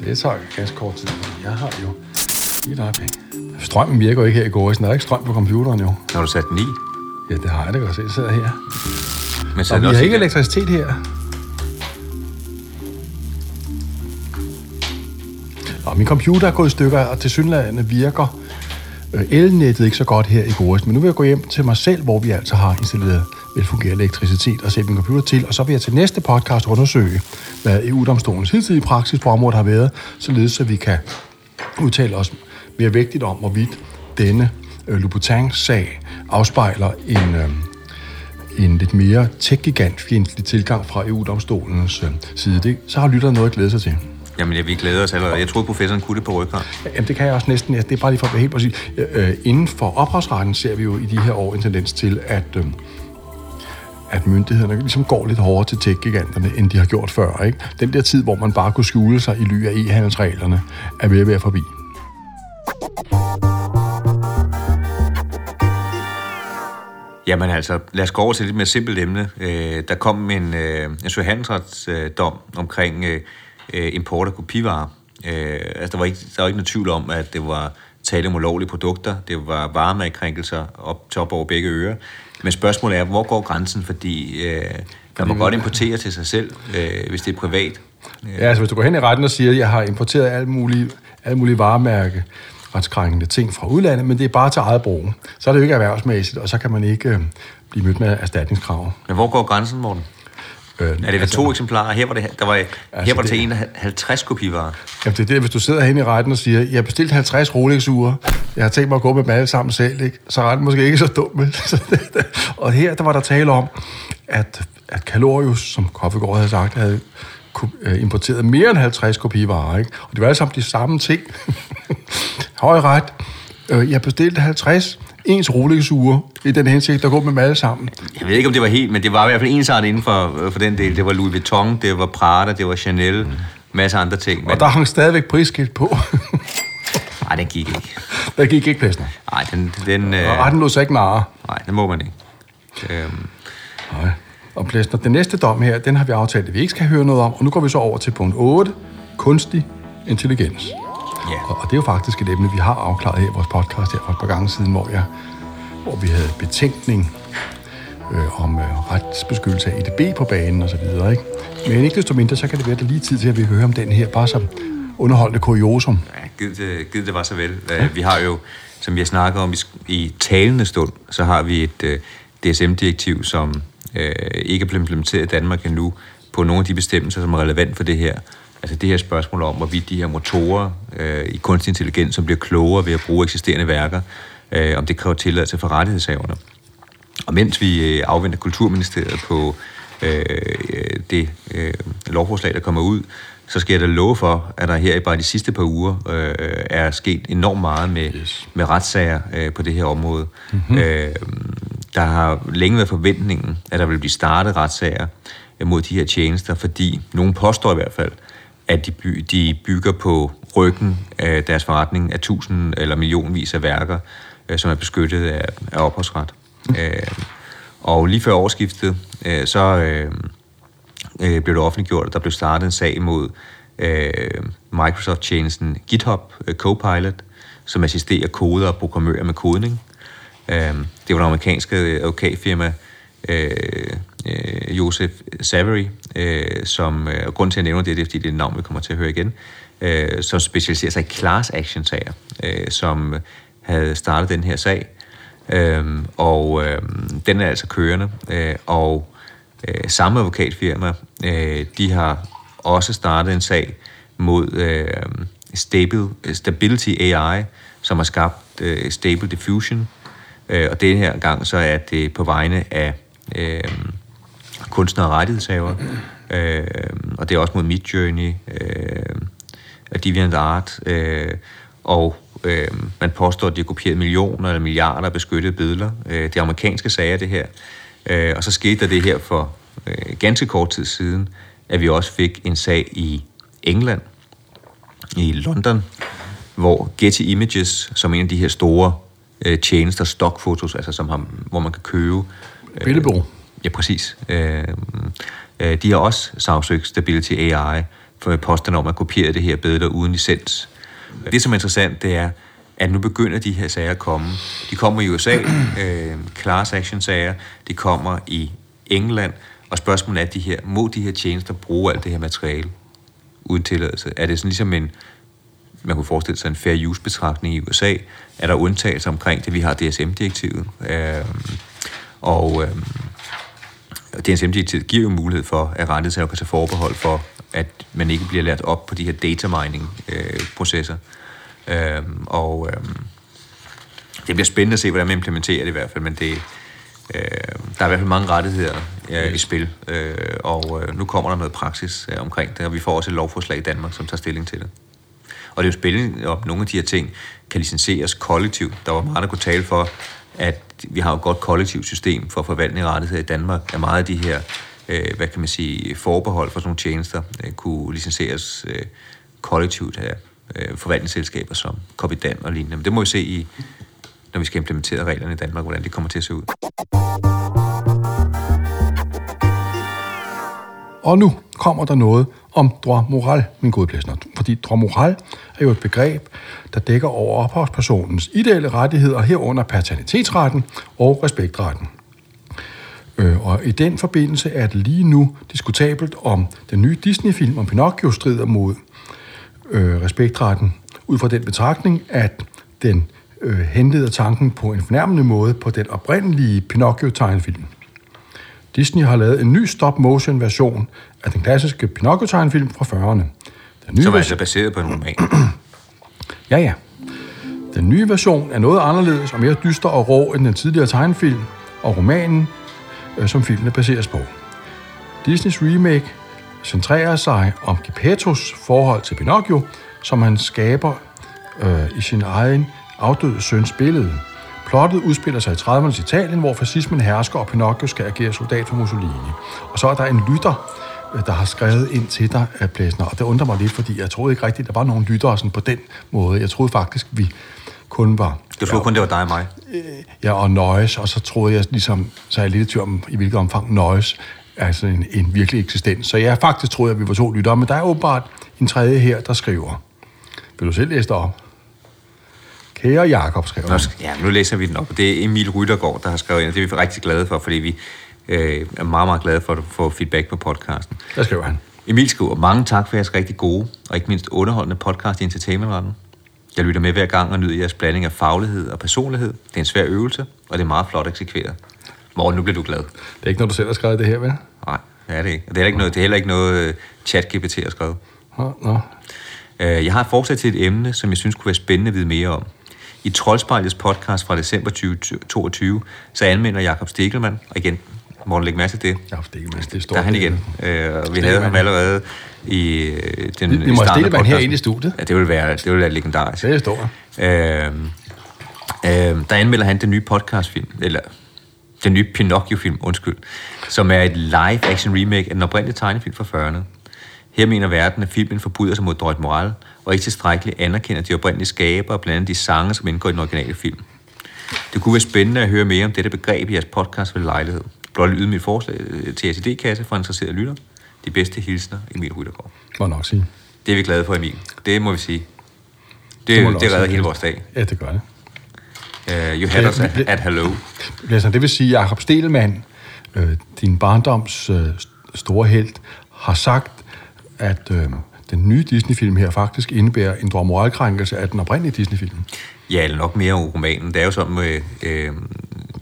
Det tager ganske kort tid, jeg har jo et øjeblik. Strømmen virker jo ikke her i går, der er ikke strøm på computeren jo. Har du sat den i? Ja, det har jeg da godt se. Jeg sidder her. Men så vi har ikke elektricitet her. Min computer er gået i stykker, og til synligheden virker øh, elnettet ikke så godt her i Boris, Men nu vil jeg gå hjem til mig selv, hvor vi altså har installeret velfungerende elektricitet og sætte min computer til. Og så vil jeg til næste podcast undersøge, hvad EU-domstolens hidtidige praksis på området har været, således så vi kan udtale os mere vigtigt om, hvorvidt denne øh, Louboutin-sag afspejler en, øh, en lidt mere tech-gigant fjendtlig tilgang fra EU-domstolens øh, side. Det, så har lytteren noget at glæde sig til. Jamen, ja, vi glæder os allerede. Jeg troede, professoren kunne det på ryggen. Jamen, det kan jeg også næsten. Det er bare lige for at være helt præcis. Øh, inden for ophavsretten ser vi jo i de her år en tendens til, at, øh, at myndighederne ligesom går lidt hårdere til tech-giganterne, end de har gjort før. Ikke? Den der tid, hvor man bare kunne skjule sig i ly af e-handelsreglerne, er ved at være forbi. Jamen altså, lad os gå over til et lidt mere simpelt emne. Øh, der kom en, øh, en søhandelsretsdom øh, omkring øh, øh, import af kopivarer. Øh, altså, der var, ikke, der var ikke noget tvivl om, at det var tale om ulovlige produkter. Det var varemærkrænkelser op top over begge ører. Men spørgsmålet er, hvor går grænsen? Fordi øh, man må godt importere til sig selv, øh, hvis det er privat. Ja, altså hvis du går hen i retten og siger, at jeg har importeret alle mulige, alle mulige varemærke, retskrænkende ting fra udlandet, men det er bare til eget brug. Så er det jo ikke erhvervsmæssigt, og så kan man ikke øh, blive mødt med erstatningskrav. Men hvor går grænsen, Morten? Øh, Er det ved to eksemplarer? Her var det, der var, her var det til en af 50 kopivarer. Jamen, det er det, hvis du sidder hen i retten og siger, jeg har bestilt 50 Rolex-ure, jeg har tænkt mig at gå med dem alle sammen selv, ikke? så er retten måske ikke så dum. og her, der var der tale om, at, at Calorius, som Koffegård havde sagt, havde øh, importeret mere end 50 kopivarer, ikke? Og det var alle sammen de samme ting. Høj ret. Øh, jeg bestilte 50 ens Rolex-ure i den hensigt, der går med dem alle sammen. Jeg ved ikke, om det var helt, men det var i hvert fald ensartet inden for, øh, for den del. Det var Louis Vuitton, det var Prada, det var Chanel, masser af andre ting. Men Og der hang stadigvæk prisskilt på. nej, den gik ikke. der gik ikke pladsen. Nej, den, den, øh, Og retten lå sig ikke narre. nej, den må man ikke. Øhm, Nej. Og Plæsner, den næste dom her, den har vi aftalt, at vi ikke skal høre noget om. Og nu går vi så over til punkt 8, kunstig intelligens. Ja. Og, og det er jo faktisk et emne, vi har afklaret her i vores podcast her for et par gange siden, hvor, jeg, hvor vi havde betænkning øh, om øh, retsbeskyttelse af EDB på banen og så videre. Ikke? Men ikke desto mindre, så kan det være, at der er lige tid til, at vi hører om den her, bare som underholdende kuriosum. Ja, gid det, gid det var så vel. Ja. Vi har jo, som vi har snakket om i, i talende stund, så har vi et uh, DSM-direktiv, som uh, ikke er blevet implementeret i Danmark endnu, på nogle af de bestemmelser, som er relevant for det her. Altså det her spørgsmål om, hvorvidt de her motorer uh, i kunstig intelligens, som bliver klogere ved at bruge eksisterende værker, uh, om det kræver tilladelse for rettighedshaverne. Og mens vi øh, afventer Kulturministeriet på øh, øh, det øh, lovforslag, der kommer ud, så skal jeg da love for, at der her i bare de sidste par uger øh, er sket enormt meget med, Yes. med retssager øh, på det her område. Mm-hmm. Øh, der har længe været forventningen, at der vil blive startet retssager øh, mod de her tjenester, fordi nogen påstår i hvert fald, at de, by, de bygger på ryggen af deres forretning af tusind eller millionvis af værker, øh, som er beskyttet af, af ophavsret. Øh, og lige før årsskiftet, øh, så øh, øh, blev det offentliggjort, at der blev startet en sag mod øh, Microsoft-tjenesten GitHub øh, Copilot, som assisterer koder og programmører med kodning. Øh, det var den amerikanske advokatfirma øh, øh, Josef Savary, øh, som, øh, og grund til at nævne det, det er, fordi det er et navn, vi kommer til at høre igen, øh, som specialiserer sig i class action sager, øh, som havde startet den her sag. øh, og øh, den er altså kørende, øh, og øh, samme advokatfirma, øh, de har også startet en sag mod øh, Stable, Stability AI, som har skabt øh, Stable Diffusion, øh, og denne her gang så er det på vegne af øh, kunstnere og rettighedshaver, øh, og det er også mod Midjourney, øh, Deviant Art, øh, og øh, man påstår, at de har kopieret millioner eller milliarder af beskyttede billeder. Øh, det er amerikanske sager, det her. Øh, og så skete der det her for øh, ganske kort tid siden, at vi også fik en sag i England, i London, hvor Getty Images, som en af de her store øh, tjenester, stockfotos, altså som har, hvor man kan købe... Øh, Billedbureau. Ja, præcis. Øh, øh, de har også sagsøgt Stability AI for påstand om at kopiere det her billeder uden licens. Det, som er interessant, det er, at nu begynder de her sager at komme. De kommer i USA, øh, class action sager, de kommer i England, og spørgsmålet er, de her, må de her tjenester bruge alt det her materiale uden tilladelse? Er det sådan ligesom en, man kunne forestille sig en fair use betragtning i USA? Er der undtagelser omkring det? Vi har DSM-direktivet. Øh, og øh, DSM-direktivet giver jo mulighed for, at rettighedshaver kan tage forbehold for, at man ikke bliver lært op på de her data mining øh, processer. Øh, og øh, det bliver spændende at se, hvordan man implementerer det i hvert fald, men det, øh, der er i hvert fald mange rettigheder øh, i spil, øh, og øh, nu kommer der noget praksis øh, omkring det, og vi får også et lovforslag i Danmark, som tager stilling til det. Og det er jo spændende, om nogle af de her ting kan licenseres kollektivt. Der var meget, der kunne tale for, at vi har et godt kollektivt system for forvaltning af rettigheder i Danmark, at meget af de her, øh, hvad kan man sige, forbehold for sådan nogle tjenester øh, kunne licenseres øh, kollektivt af øh, forvaltningsselskaber som Copydan og lignende. Men det må vi se i, når vi skal implementere reglerne i Danmark, hvordan det kommer til at se ud. Og nu kommer der noget om droit moral, min gode plæsner. Fordi droit moral er jo et begreb, der dækker over ophavspersonens ideelle rettigheder herunder paternitetsretten og respektretten. Øh, og i den forbindelse er det lige nu diskutabelt, om den nye Disney-film om Pinocchio strider mod øh, respektretten, ud fra den betragtning, at den øh, henleder tanken på en fornærmende måde på den oprindelige Pinocchio-tegnefilm. Disney har lavet en ny stop-motion version af den klassiske Pinocchio-tegnefilm fra 40'erne. Den nye Som er version- altså baseret på en roman. Ja, ja. Den nye version er noget anderledes og mere dyster og rå end den tidligere tegnefilm og romanen, øh, som filmen baseres på. Disneys remake centrerer sig om Geppettos forhold til Pinocchio, som han skaber øh, i sin egen afdøde søns billede. Plottet udspiller sig i 30'ernes Italien, hvor fascismen hersker, og Pinocchio skal agere soldat for Mussolini. Og så er der en lytter, øh, der har skrevet ind til dig, af Plæsner, og det undrer mig lidt, fordi jeg troede ikke rigtigt, der var nogen lyttere sådan på den måde. Jeg troede faktisk, vi kun var Du troede kun, det var dig og mig. ja, og noise, og så troede jeg ligesom, så er jeg lidt i tvivl om, i hvilket omfang noise er altså en, en virkelig eksistens. Så jeg faktisk troede, at vi var to lyttere, men der er åbenbart en tredje her, der skriver. Vil du selv læse det op? Kære Jakob skriver. Nå, ja, nu læser vi den op. Det er Emil Ryttergaard, der har skrevet ind, og det er vi rigtig glade for, fordi vi øh, er meget, meget glade for at få feedback på podcasten. Der skriver han. Emil skriver, mange tak for jeres rigtig gode og ikke mindst underholdende podcast i entertainmentretten. Jeg lytter med hver gang og nyder jeres blanding af faglighed og personlighed. Det er en svær øvelse, og det er meget flot eksekveret. Morgen, nu bliver du glad. Det er ikke noget, du selv har skrevet det her, vel? Nej, det er det ikke. Og Det er heller ikke noget, det er heller ikke noget øh, chat-GPT har skrevet. Nå, nå. Øh, Jeg har forslag til et emne, som jeg synes kunne være spændende at vide mere om. I Troldspejlets podcast fra december 2022, så anmelder Jakob Stikkelmann, og igen, Morten, læg mærke til det. Ja, Stelman, det er stort. Der er han igen. Øh, og vi havde ham allerede i øh, den Vi- vi må stille mand her podcasten. ind i studiet. Ja, det vil være, det vil være legendarisk. Det er stort. Øh, øh, der anmelder han den nye podcastfilm, eller den nye Pinocchio-film, undskyld, som er et live-action remake af den oprindelige tegnefilm fra 40'erne. Her mener verden, at filmen forbryder sig mod dårligt moral, og ikke tilstrækkeligt anerkender de oprindelige skabere, blandt andet de sange, som indgår i den originale film. Det kunne være spændende at høre mere om dette begreb i jeres podcast ved lejlighed. Blot lyde mit forslag øh, til ACD-kasse for interesserede lytter. De bedste hilsner, Emil Ryttergaard. Må nok sige. Det er vi glade for, Emil. Det må vi sige. Det, Det det, redder hele vores dag. Ja, det gør det. Uh, you had us at, at hello. Blæsner, det vil sige, at Jacob Stelman, øh, din barndoms øh, store held, har sagt, at øh, den nye Disney-film her faktisk indebærer en moralkrænkelse af den oprindelige Disney-film. Ja, eller nok mere om romanen. Det er jo sådan med, øh,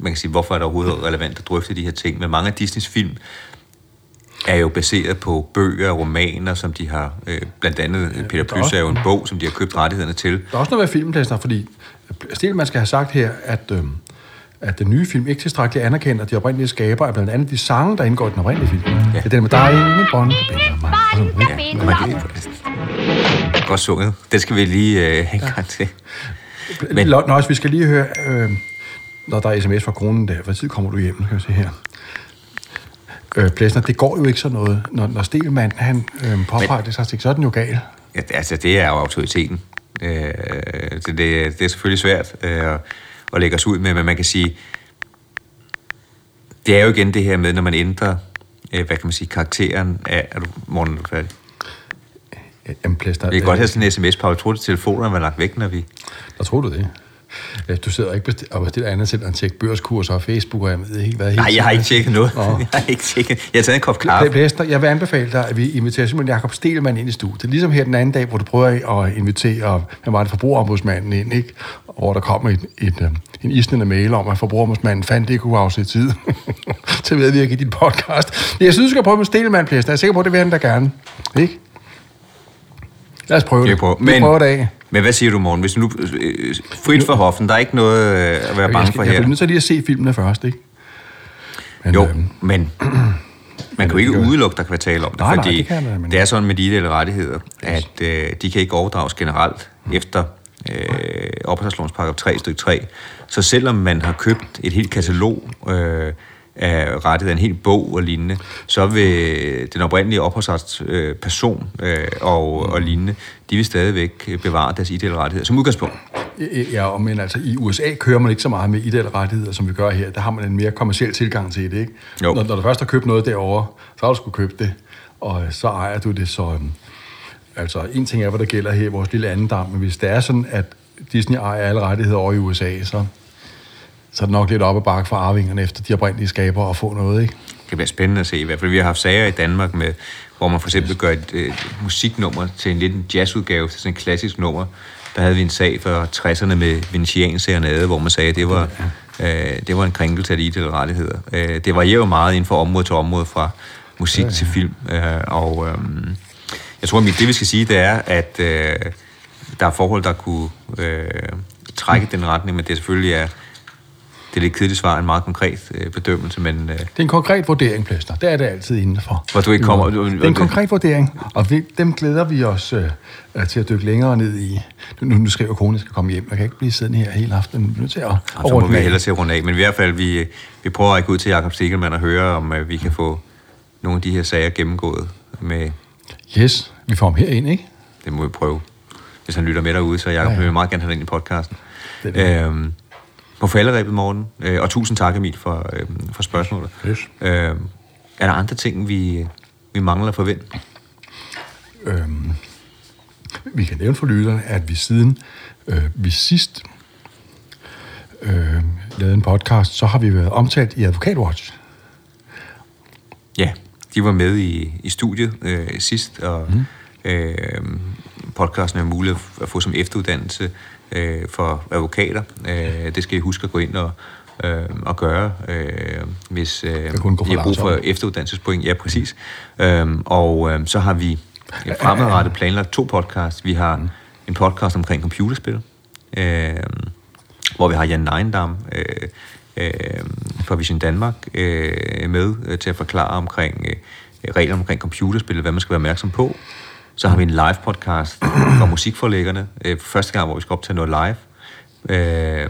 man kan sige, hvorfor er det overhovedet relevant at drøfte de her ting. Men mange af Disneys film er jo baseret på bøger og romaner, som de har, øh, blandt andet Peter Plys er jo en bog, som de har købt rettighederne til. Der er også noget med filmplæsner, fordi Stelman skal have sagt her, at, øh, at den nye film ikke tilstrækkeligt anerkender de oprindelige skaber af blandt andet de sange, der indgår i den oprindelige film. Ja. Det er den med, der er ingen bånd, der binder mig. Ja, man kan, godt sunget. Det skal vi lige øh, have en gang til. Men Nøjes, vi skal lige høre, øh, når der er sms fra kronen der, hvad tid kommer du hjem, kan vi se her. Øh, Plæsner, det går jo ikke sådan noget. Når, når Stelman, han øh, påpeger det, så, så er den jo gal. Ja, altså, det er jo autoriteten. Øh, det, det, det er selvfølgelig svært øh, at lægge os ud med, men man kan sige, det er jo igen det her med, når man ændrer, øh, hvad kan man sige, karakteren af... Er du, morgen, er du færdig? Jamen, Plæsner, Vi kan godt have sådan en sms-pause. Jeg tror, at telefonerne var lagt væk, når vi... Der tror du det? Ja, Du sidder ikke og bestiller andet selv end tjekke børskurser og Facebook, og jeg ved ikke, hvad helt Nej, jeg har ikke tjekket noget. Nå. Jeg har ikke tjekket. Jeg har taget en kop kaffe. Plæster, jeg vil anbefale dig, at vi inviterer simpelthen Jakob Stelman ind i studiet. Ligesom her den anden dag, hvor du prøver at invitere, hvad var det, forbrugerombudsmanden ind, ikke? Og hvor der kom et, et, øh, en isnende mail om, at forbrugerombudsmanden fandt det ikke kunne afsætte tid til at medvirke i din podcast. Jeg synes, du skal prøve med Stelman, Plæster. Jeg er sikker på, at det vil han da gerne. Ikke? Lad os prøve Vi det. prøver. Vi Men, prøver det af. men hvad siger du, morgen? Hvis du nu... Øh, frit for hoften, der er ikke noget øh, at være Jeg, bange for jeg bliver her. nødt til lige at se filmene først, ikke? Men, Jo, øhm, men man kan jo ikke udelukke, der kan være tale om det, Nej, nej, fordi det kan man, men- det er sådan med de ideelle rettigheder, at øh, de kan ikke overdrages generelt Mm. efter øh, opholdslovens paragraf 3 stykke 3. Så selvom man har købt et helt katalog øh, af rettigheder, en hel bog og lignende, så vil den oprindelige opholdsrets øh, øh, og, og lignende, de vil stadigvæk bevare deres ideelle rettigheder som udgangspunkt. Ja, og men altså i USA kører man ikke så meget med ideelle rettigheder, som vi gør her. Der har man en mere kommersiel tilgang til det, ikke? Jo. Når, når du først har købt noget derovre, så har du skulle købe det, og så ejer du det, så... øhm, Altså, en ting er, hvad der gælder her i vores lille anden dam, men hvis det er sådan, at Disney ejer alle rettigheder over i USA, så, så er det nok lidt op ad bakke for arvingerne efter de oprindelige skabere at få noget, ikke? Det bliver spændende at se i hvert fald. Vi har haft sager i Danmark, med, hvor man for eksempel gør et øh, musiknummer til en lidt en jazzudgave, til sådan en klassisk nummer. Der havde vi en sag fra 60'erne med Venetian Serenade, hvor man sagde, at det var, øh, det var en krænkelse af de ideelle rettigheder. Øh, det varierer jo meget inden for område til område, fra musik ja, ja. til film. Øh, og øh, jeg tror, at det vi skal sige, det er, at øh, der er forhold, der kunne øh, trække den retning, men det selvfølgelig er det er lidt kedeligt svar, en meget konkret øh, bedømmelse, men øh, Det er en konkret vurdering, Plæster. Det er det altid indenfor. Hvor du ikke kommer- du- Det er en konkret vurdering, og vi, dem glæder vi os øh, øh, til at dykke længere ned i. Nu, nu skriver konen, skal komme hjem. Jeg kan ikke blive siddende her hele aftenen. Vi er nødt til at, og så må vi hellere til at runde af. Men i hvert fald, vi, vi prøver at række ud til Jakob Stegelmann og høre, om øh, vi kan få nogle af de her sager gennemgået med, Yes, vi får ham herind, ikke? det må vi prøve. Hvis han lytter med derude, så Jakob Ja, ja, vil meget gerne have ind i podcasten. Det. Øhm, på falderæbet morgen, øh, og tusind tak Emil for, øh, for spørgsmålet. Yes. Øhm, er der andre ting, vi, vi mangler at forvente? Øhm, vi kan nævne for lytterne, at vi siden øh, vi sidst øh, lavede en podcast, så har vi været omtalt i Advokatwatch. Ja, de var med i, i studiet øh, sidst, og mm. øh, podcasten er mulig at få som efteruddannelse øh, for advokater. Øh, det skal I huske at gå ind og, øh, og gøre, øh, hvis øh, I har brug for efteruddannelsespoint. Ja, præcis. Øh, og øh, så har vi fremadrettet planlagt to podcasts. Vi har en podcast omkring computerspil, øh, hvor vi har Jan Neindam, øh, øh, fra Vision Danmark øh, med øh, til at forklare omkring øh, regler omkring computerspil, hvad man skal være opmærksom på. Så har vi en live podcast fra musikforlæggerne, øh, første gang, hvor vi skal optage noget live øh, øh,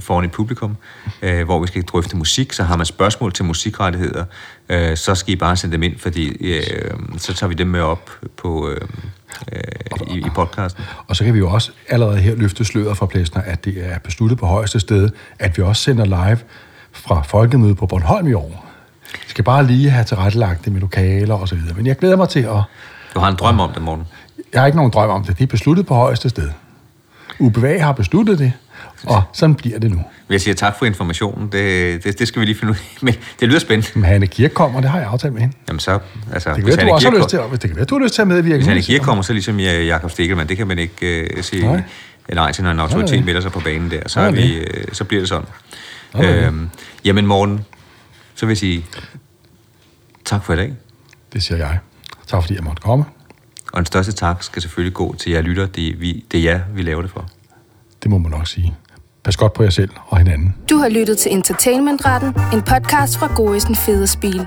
foran et publikum, øh, hvor vi skal drøfte musik. Så har man spørgsmål til musikrettigheder, øh, så skal I bare sende dem ind, fordi øh, så tager vi dem med op på, øh, øh, i, i podcasten. Og så kan vi jo også allerede her løfte sløret fra Plæsner, at det er besluttet på højeste sted, at vi også sender live fra Folkemødet på Bornholm i år. Vi skal bare lige have tilrettelagt det med lokaler og så videre. Men jeg glæder mig til at... Du har en drøm om det, Morten. Jeg har ikke nogen drøm om det. Det er besluttet på højeste sted. UBA har besluttet det, og sådan bliver det nu. Jeg siger tak for informationen. Det, det, det skal vi lige finde ud af. Men det lyder spændende. Men Hanne Kirk kommer, det har jeg aftalt med hende. Jamen så, altså, Det kan hvis være, du også har Kirk lyst til, at- det kan være, du har lyst til at medvirke. Hvis nu, han siger ikke kommer, så ligesom jeg, Jakob Stikkelmann, det kan man ikke uh, sige Nej. nej. nej til, når en autoritet melder sig på banen der. Så, er vi, uh, så bliver det sådan. Øhm, jamen Morten, så vil jeg sige tak for i dag. Det siger jeg. Tak fordi jeg måtte komme. Og den største tak skal selvfølgelig gå til jer lytter. Det er, vi, det er jer, vi laver det for. Det må man nok sige. Pas godt på jer selv og hinanden. Du har lyttet til Entertainmentretten, en podcast fra Gorisen Fede Spil.